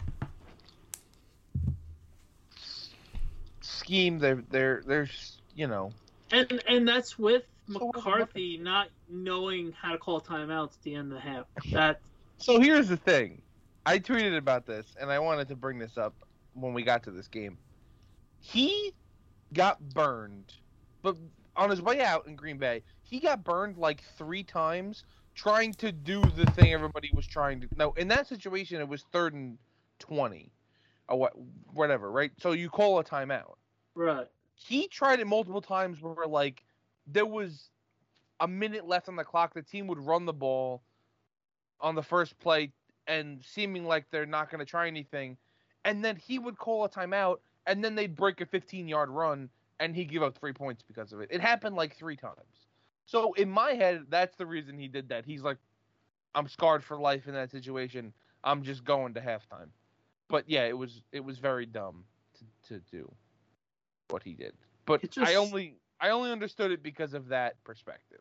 Scheme. They're they're they're you know. And and that's with McCarthy not knowing how to call timeouts at the end of the half. That So here's the thing. I tweeted about this, and I wanted to bring this up when we got to this game. He got burned, but on his way out in Green Bay, he got burned like three times trying to do the thing everybody was trying to. No, in that situation, it was third and twenty, or what, whatever, right? So you call a timeout. right. He tried it multiple times where like there was a minute left on the clock. The team would run the ball on the first play and seeming like they're not going to try anything, and then he would call a timeout, and then they'd break a 15-yard run, and he'd give up three points because of it. It happened like three times. So in my head, that's the reason he did that. He's like, I'm scarred for life in that situation. I'm just going to halftime. But yeah, it was it was very dumb to, to do what he did. But just- I only I only understood it because of that perspective.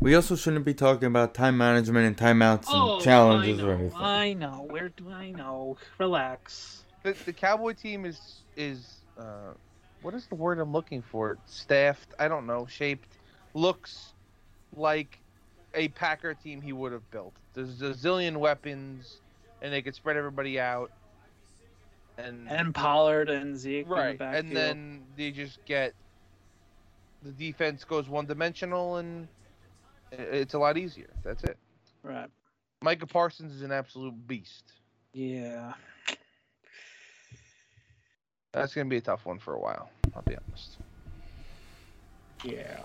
We also shouldn't be talking about time management and timeouts and Oh, challenges I or know, anything. I know. Where do I know? Relax. The the Cowboy team is is uh, what is the word I'm looking for? Staffed? I don't know. Shaped? Looks like a Packer team he would have built. There's a zillion weapons, and they could spread everybody out. And, And Pollard and Zeke. in the right, backfield. and then they just get the defense goes one dimensional, and i- it's a lot easier. That's it. right. Micah Parsons is an absolute beast. Yeah. That's gonna be a tough one for a while. I'll be honest. Yeah.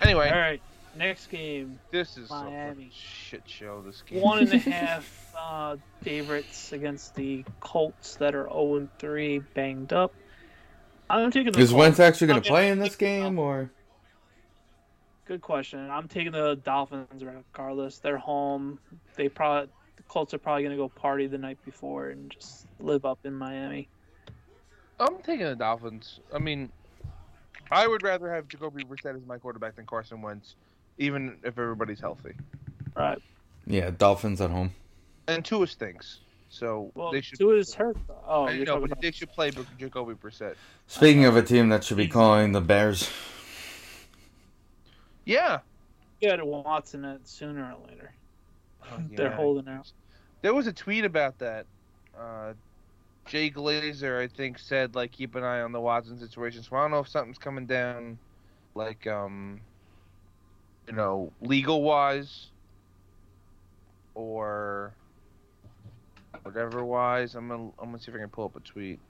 Anyway, All right. Next game. this is Miami. shit show. This game. One and a half uh, favorites against the Colts that are 0 and 3, banged up. I'm taking the Is Colts. Wentz actually going I to play in this think- game, or Good question. I'm taking the Dolphins regardless. They're home. They probably the Colts are probably gonna go party the night before and just live up in Miami. I'm taking the Dolphins. I mean, I would rather have Jacoby Brissett as my quarterback than Carson Wentz, even if everybody's healthy. Right. Yeah, Dolphins at home. And Tua stinks, so Well, they should. Tua is hurt. Oh, I you're know, but about they should play Jacoby Brissett. Speaking of a team that should be calling the Bears, Yeah. get Watson it sooner or later. Oh, They're holding out. There was a tweet about that. Uh, Jay Glazer, I think, said like keep an eye on the Watson situation. So I don't know if something's coming down, like um, you know, legal wise, or whatever wise. I'm gonna I'm gonna see if I can pull up a tweet.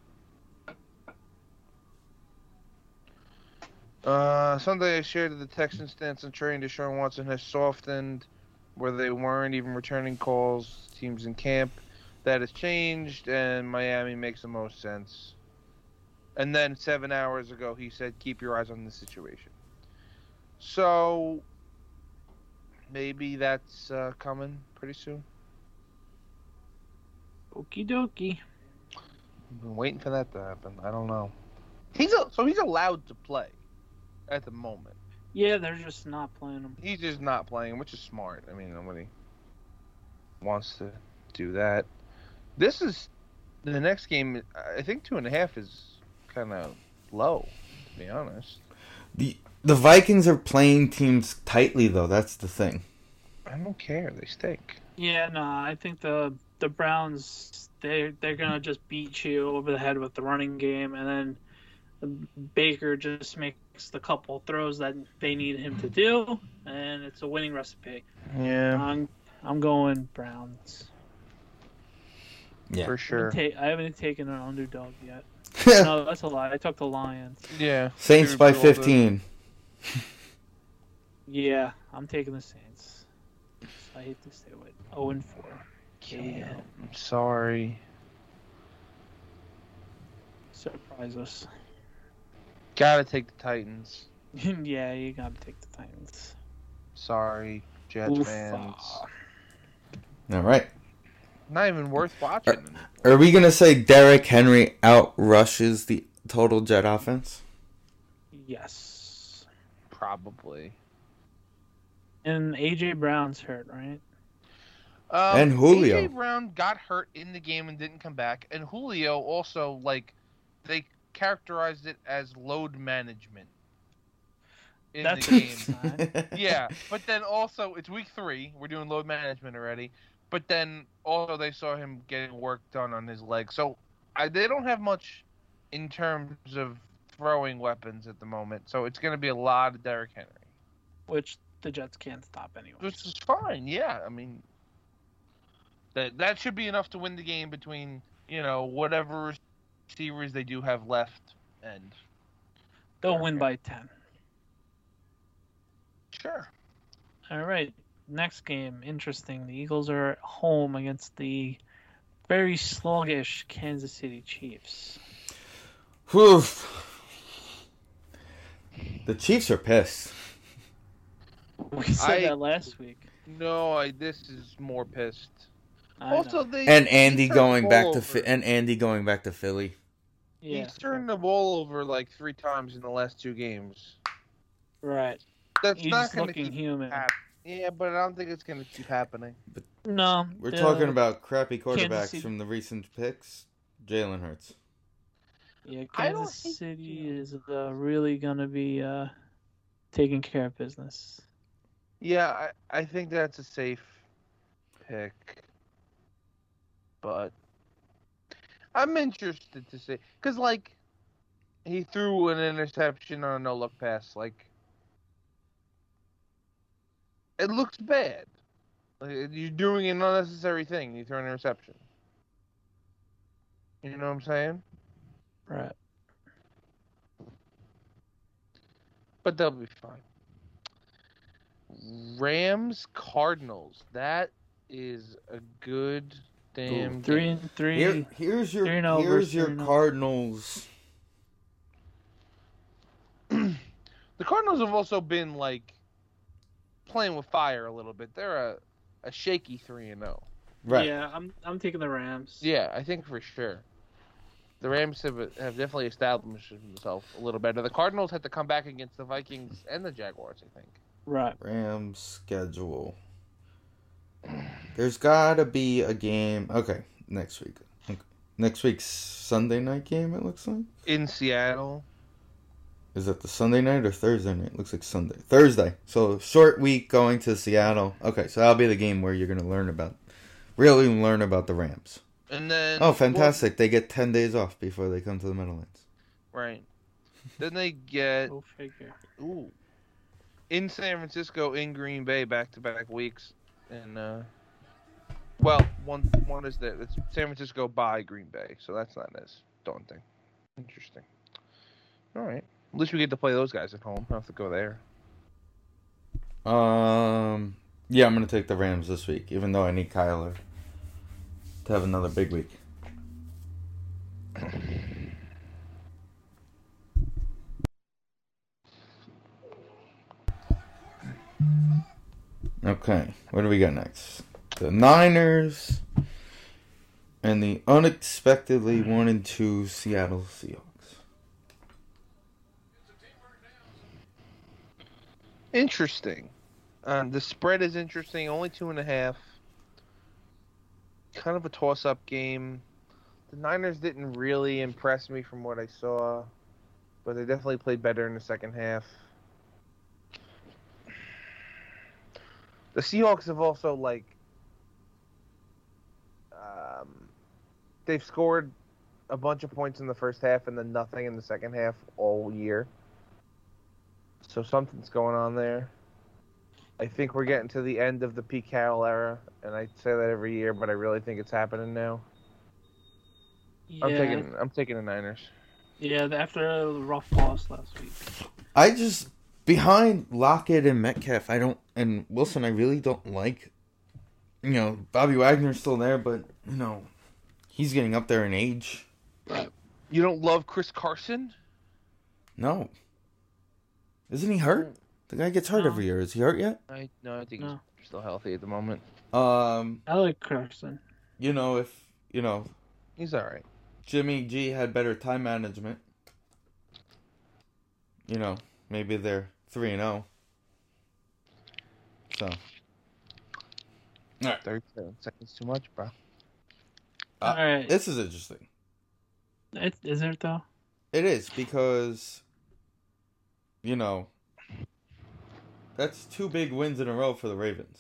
Uh, Sunday I shared that the Texans' stance on trading Deshaun Watson has softened where they weren't even returning calls, teams in camp. That has changed, and Miami makes the most sense. And then seven hours ago, he said, "Keep your eyes on the situation." So maybe that's uh, coming pretty soon. Okie dokie. I've been waiting for that to happen. I don't know. He's a, so he's allowed to play at the moment. Yeah, they're just not playing him. He's just not playing, which is smart. I mean, nobody wants to do that. This is the next game. I think two and a half is kind of low, to be honest. the the Vikings are playing teams tightly though. That's the thing. I don't care. They stink. Yeah, no, I think the the Browns they they're gonna just beat you over the head with the running game, and then Baker just makes the couple throws that they need him to do, and it's a winning recipe. Yeah, I'm I'm going Browns. Yeah. for I sure. haven't, ta- I haven't taken an underdog yet. No, that's a lie. I took the Lions. Yeah, Saints by put all the- 15. Yeah, I'm taking the Saints. I hate to say it. 0 and 4. Here we go. I'm sorry. Surprise us. Gotta take the Titans. yeah, you gotta take the Titans. Sorry, Jets Oof, fans. All right. Not even worth watching. Are we gonna say Derrick Henry outrushes the total Jet offense? Yes. Probably. And AJ Brown's hurt, right? Um, And Julio. AJ Brown got hurt in the game and didn't come back, and Julio also like they characterized it as load management in That's the game. sign. yeah, but then also it's week three. We're doing load management already. But then also they saw him getting work done on his leg. So I, they don't have much in terms of throwing weapons at the moment. So it's going to be a lot of Derrick Henry, Which the Jets can't stop anyway. which is fine. Yeah, I mean that that should be enough to win the game between you know whatever receivers they do have left and They'll win by 10. sure. All right. Next game, interesting. The Eagles are at home against the very sluggish Kansas City Chiefs. Whew. The Chiefs are pissed. We said I- that last week. No, I, this is more pissed. I also, know. they And Andy going back ball to over. Phi- and Andy going back to Philly. yeah, He's turned the ball over like three times in the last two games. right. That's He's not going to looking keep human. happening. Yeah, but I don't think it's going to keep happening. No, We're talking about crappy Kansas quarterbacks City- from the recent picks. Jalen Hurts. Yeah, Kansas City Jalen. is uh, really gonna be uh, taking care of business. Yeah, I, I think that's a safe pick. But I'm interested to see. Because, like, he threw an interception on a no look pass. Like, it looks bad. Like, you're doing an unnecessary thing. You throw an interception. You know what I'm saying? Right. But they'll be fine. Rams Cardinals. That is a good damn Three and three. Here, here's your Three and oh here's versus your three oh. Cardinals. The Cardinals have also been like playing with fire a little bit. They're a, a shaky three and zero. Right. Yeah, I'm I'm taking the Rams. Yeah, I think for sure. The Rams have have definitely established themselves a little better. The Cardinals had to come back against the Vikings and the Jaguars. I think. Right. Rams schedule. There's gotta be a game. Okay, next week. Okay. Next week's Sunday night game. It looks like. In Seattle. Is that the Sunday night or Thursday night? Looks like Sunday. Thursday. So short week going to Seattle. Okay, so that'll be the game where you're gonna learn about, really learn about the Rams. And then Oh, fantastic! They get ten days off before they come to the Meadowlands. Right. Then they get Go figure. ooh in San Francisco, in Green Bay, back to back weeks, and uh, well, one one is that It's San Francisco by Green Bay, so that's not as daunting. Interesting. All right. At least we get to play those guys at home. Don't have to go there. Um, yeah, I'm gonna take the Rams this week, even though I need Kyler to have another big week. Okay, what do we got next? The Niners and the unexpectedly one and two Seattle Seahawks. Interesting. Um, the spread is interesting. Only two and a half. Kind of a toss-up game. The Niners didn't really impress me from what I saw, but they definitely played better in the second half. The Seahawks have also like, um, they've scored a bunch of points in the first half and then nothing in the second half all year. So something's going on there. I think we're getting to the end of the Pete Carroll era, and I say that every year, but I really think it's happening now. Yeah. I'm taking I'm taking the Niners. Yeah. After a rough loss last week. I just behind Lockett and Metcalf, I don't and Wilson. I really don't like. You know, Bobby Wagner's still there, but you know, he's getting up there in age. You don't love Chris Carson? No, isn't he hurt? The guy gets hurt No. every year. Is he hurt yet? I no, I think No. he's still healthy at the moment. Um, I like Carson. you know, if you know He's all right. Jimmy G had better time management, you know, maybe they're three and zero. So, Thirty-seven seconds too much, bro. Uh, All right. this is interesting. It, is it though? It is because, you know, that's two big wins in a row for the Ravens.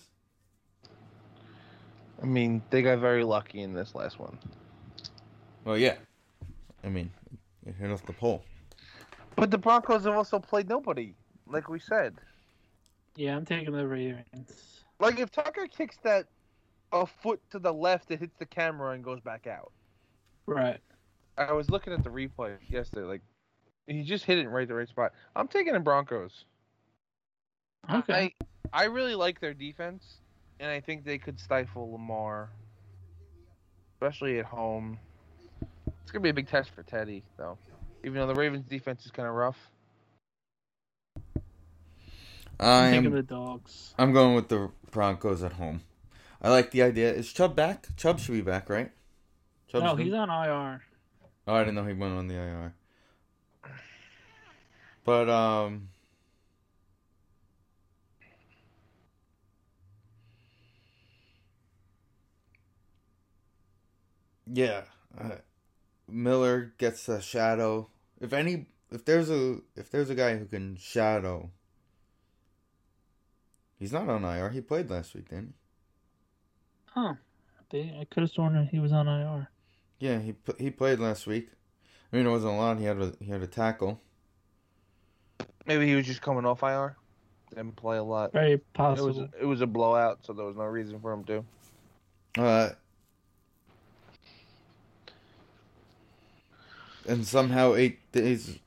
I mean, they got very lucky in this last one. Well, yeah. I mean, it hit off the pole. But the Broncos have also played nobody, like we said. Yeah, I'm taking the Ravens. Like if Tucker kicks that a foot to the left, it hits the camera and goes back out. Right. I was looking at the replay yesterday. Like he just hit it right the right spot. I'm taking the Broncos. Okay. I I really like their defense, and I think they could stifle Lamar, especially at home. It's gonna be a big test for Teddy, though. Even though the Ravens' defense is kind of rough. I I'm taking the dogs. I'm going with the Broncos at home. I like the idea. Is Chubb back? Chubb should be back, right? Chubb's no, he's on IR. Oh, I didn't know he went on the IR. But um, yeah, uh, Miller gets a shadow. If any, if there's a, if there's a guy who can shadow, he's not on IR. He played last week, didn't he? Huh. They, I could have sworn he was on IR. Yeah, he he played last week. I mean, it wasn't a lot. He had a he had a tackle. Maybe he was just coming off IR. Didn't play a lot. Very It possible. was it was a blowout, so there was no reason for him to. Uh, and somehow eight days.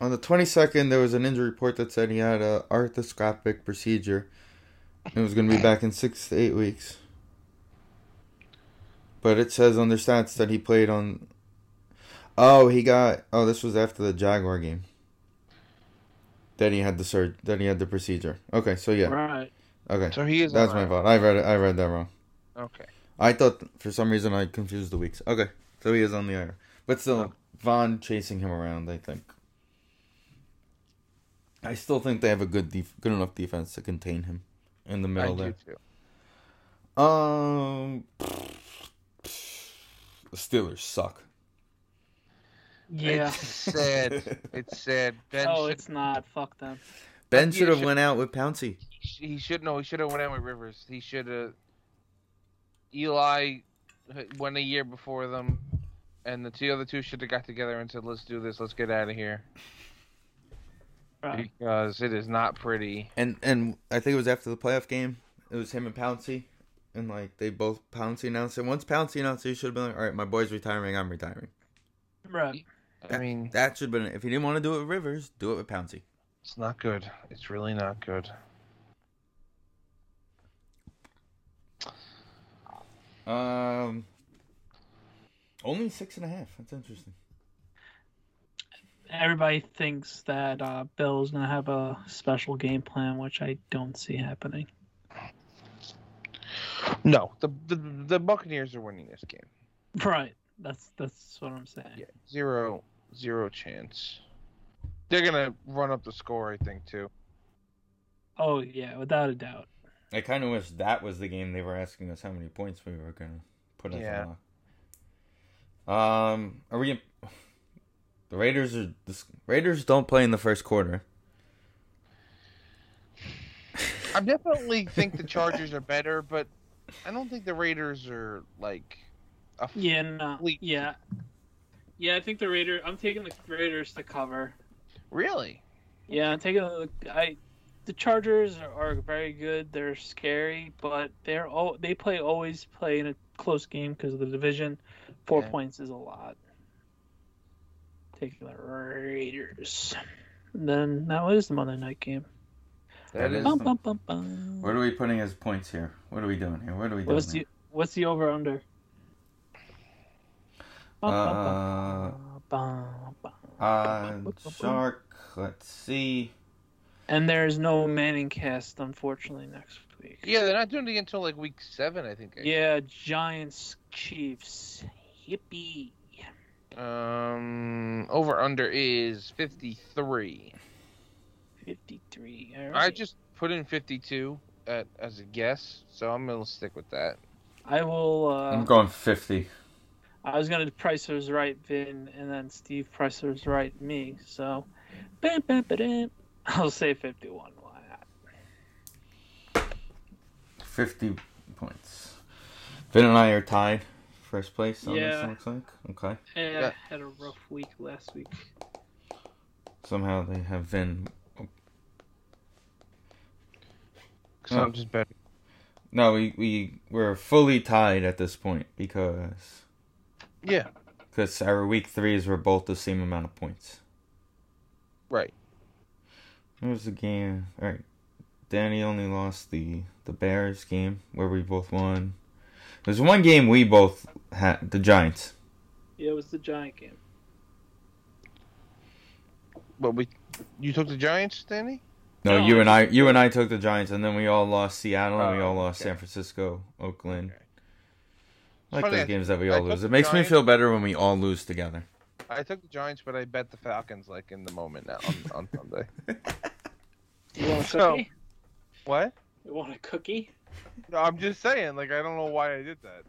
On the twenty second, there was an injury report that said he had a arthroscopic procedure. It was going to be back in six to eight weeks. But it says on their stats that he played on. Oh, he got. Oh, this was after the Jaguar game. That he had the surg. That he had the procedure. Okay, so yeah. Right. Okay, So he is. that's my IR. fault. I read it. I read that wrong. Okay. I thought for some reason I confused the weeks. Okay, so he is on the IR, but still, Okay. Von chasing him around. I think. I still think they have a good def- good enough defense to contain him in the I middle do there. too. Um, the Steelers suck. Yeah. It's sad. It's sad. Ben Oh, should, it's not. Fuck them. Ben should have went out with Pouncey. he should no. He should have went out with Rivers. He should have. Eli went a year before them, and the two other two should have got together and said, "Let's do this. Let's get out of here." Right. Because it is not pretty. And and I think it was after the playoff game. It was him and Pouncey, and like they both Pouncey announced it. Once Pouncey announced it, he should have been like, "All right, my boy's retiring. I'm retiring." Right. I mean, That should have been. If he didn't want to do it with Rivers, do it with Pouncey. it's not good. It's really not good. Um, only six and a half. That's interesting. Everybody thinks that uh, Bill's gonna have a special game plan, which I don't see happening. No, the the, the Buccaneers are winning this game. Right. That's that's what I'm saying. Yeah, zero zero chance. They're gonna run up the score, I think, too. Oh yeah, without a doubt. I kind of wish that was the game they were asking us how many points we were gonna put at Yeah. the lock. Um, are we? The Raiders are. The Raiders don't play in the first quarter. I definitely think the Chargers are better, but I don't think the Raiders are like a f- Yeah, no, Wait. yeah, yeah. I think the Raiders. I'm taking the Raiders to cover. really. Yeah, I'm taking the. I. The Chargers are, are very good. They're scary, but they're all they play always play in a close game because of the division. Four Yeah. points is a lot. Taking the Raiders. And then that was the Monday night game. That is Bum, bum, bum, bum. What are we putting as points here? What are we doing here? What are we doing? What's here? the what's the over under? Uh, uh, Shark. Let's see. And there's no Manning cast, unfortunately, next week. Yeah, they're not doing it until like week seven, I think. Yeah, Giants, Chiefs. Yippee. Um, over under is fifty three. 53. All I just put in fifty two at as a guess, so I'm gonna stick with that. I will. Uh, I'm going fifty. I was gonna Pricer's right, Vin, and then Steve Pricer's right, me. So, bam, bam, ba-dam. I'll say 51. Why not? Fifty points. Vin and I are tied. First place on. Yeah. it Looks like okay. Eh, Yeah. had a rough week last week. Somehow they have been. So Oh. I'm just betting. No, we we we're fully tied at this point because Yeah, because our week threes were both the same amount of points. right. It was the game? All right, Danny only lost the the Bears game where we both won. There's one game we both had the Giants. Yeah, it was the Giant game. But we, you took the Giants, Danny. No, No, you and I you and I took the Giants, and then we all lost Seattle, and we Oh, all lost okay. San Francisco, Oakland. Okay. I like Funny, those games that we all took lose. It makes me feel better when we all lose together. I took the Giants, but I bet the Falcons like in the moment now on, on Sunday. You want a So- cookie? What? You want a cookie? No, I'm just saying. Like I don't know why I did that.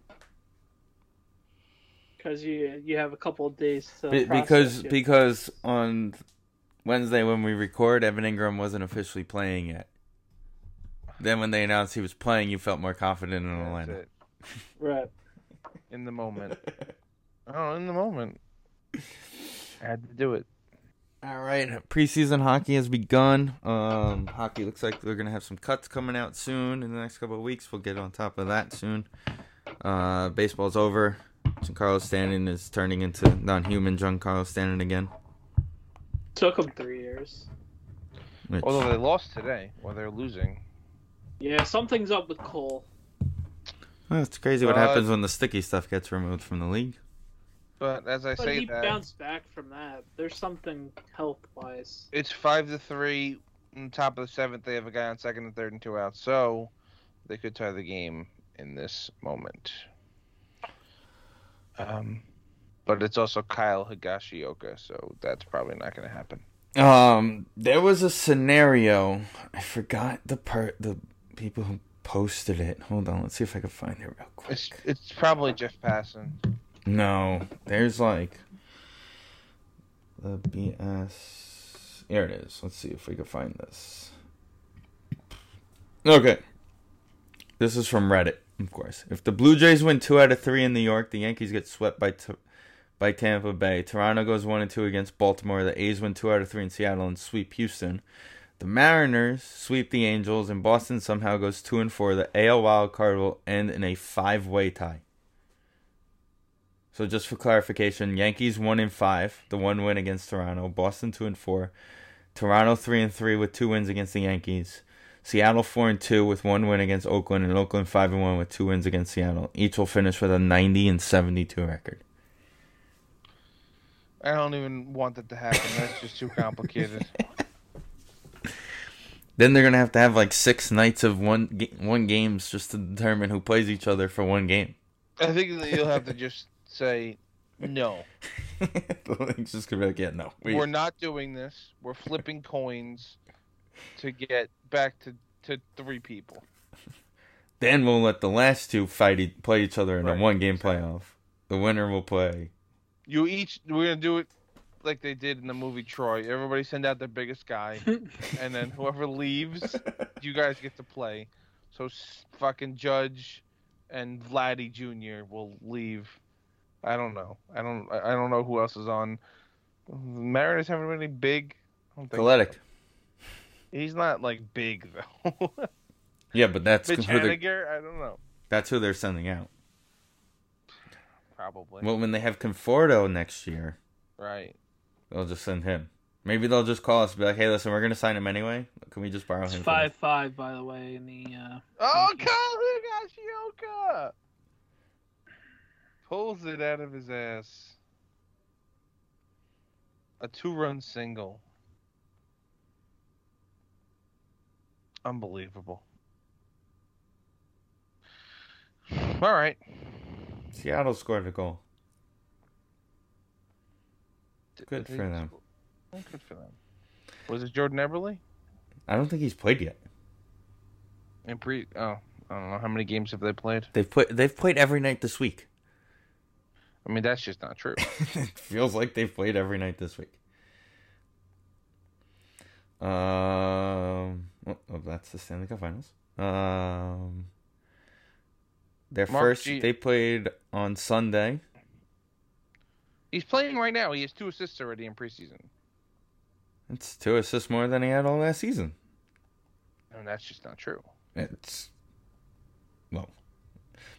Because you you have a couple of days to Be- because it. because on Wednesday when we record, Evan Engram wasn't officially playing yet. Then when they announced he was playing, you felt more confident in That's Atlanta. it. right. In the moment. Oh, in the moment. I had to do it. All right, preseason hockey has begun. Um, hockey looks like we're gonna have some cuts coming out soon in the next couple of weeks. We'll get on top of that soon. Uh, baseball's over. Giancarlo Stanton is turning into non-human Giancarlo Stanton again. Took him three years. Which, Although they lost today, or they're losing. Yeah, something's up with Cole. well, it's crazy what Uh, happens when the sticky stuff gets removed from the league. But as I But say he that, bounced back from that. There's something health wise. it's five to three. On top of the seventh, they have a guy on second and third and two outs, so they could tie the game in this moment. Um, but it's also Kyle Higashioka, so that's probably not going to happen. Um, there was a scenario. I forgot the part the people who posted it. Hold on, let's see if I can find it real quick. It's it's probably Jeff Passan. No, there's like the BS. Here it is. Let's see if we can find this. Okay. This is from Reddit, of course. If the Blue Jays win two out of three in New York, the Yankees get swept by t- by Tampa Bay. Toronto goes one and two against Baltimore. The A's win two out of three in Seattle and sweep Houston. The Mariners sweep the Angels, and Boston somehow goes two and four. The AL wild card will end in a five-way tie. So just for clarification, Yankees one in five, the one win against Toronto. Boston two and four. Toronto three and three with two wins against the Yankees. Seattle four and two with one win against Oakland, and Oakland five and one with two wins against Seattle. Each will finish with a ninety and seventy-two record. I don't even want that to happen. That's just too complicated. Then they're gonna have to have like six nights of one one games just to determine who plays each other for one game. I think that you'll have to just say no. it's just gonna be like, yeah, no, we, We're not doing this. We're flipping coins to get back to, to three people. Then we'll let the last two fight e- play each other in Right, a one game playoff. The winner will play. You each we're gonna do it like they did in the movie Troy. Everybody send out their biggest guy, and then whoever leaves, you guys get to play. So fucking Judge and Vladdy Jr. will leave. I don't know. I don't. I I don't know who else is on. The Mariners haven't really big. I don't. He's not like big though. Yeah, but that's Mitch who they, Haniger, I don't know. that's who they're sending out. Probably. Well, when they have Conforto next year, right. they'll just send him. Maybe they'll just call us and be like, "Hey, listen, we're gonna sign him anyway. Can we just borrow It's him?" for five five, by the way, in the. Uh, Oh, Thank Kyle Higashioka! Pulls it out of his ass. A two-run single. Unbelievable. All right. Seattle scored a goal. Good for them. Good for them. Was it Jordan Eberle? I don't think he's played yet. And pre oh, I don't know how many games have they played. They've put they've played every night this week. I mean, that's just not true. feels like they've played every night this week. Um, oh, oh, that's the Stanley Cup Finals. Um, their Mark first G- they played on Sunday. He's playing right now. He has two assists already in preseason. It's two assists more than he had all last season. Mean, that's just not true. It's well,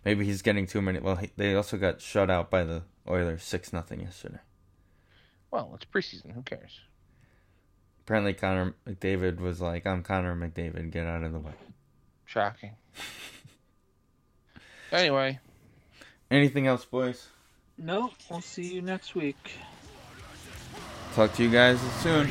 maybe he's getting too many. Well, he, they also got shut out by the Oilers six nothing yesterday. Well, it's preseason. Who cares? Apparently, Connor McDavid was like, "I'm Connor McDavid. Get out of the way." Shocking. anyway, Anything else, boys? no, we'll see you next week. Talk to you guys soon.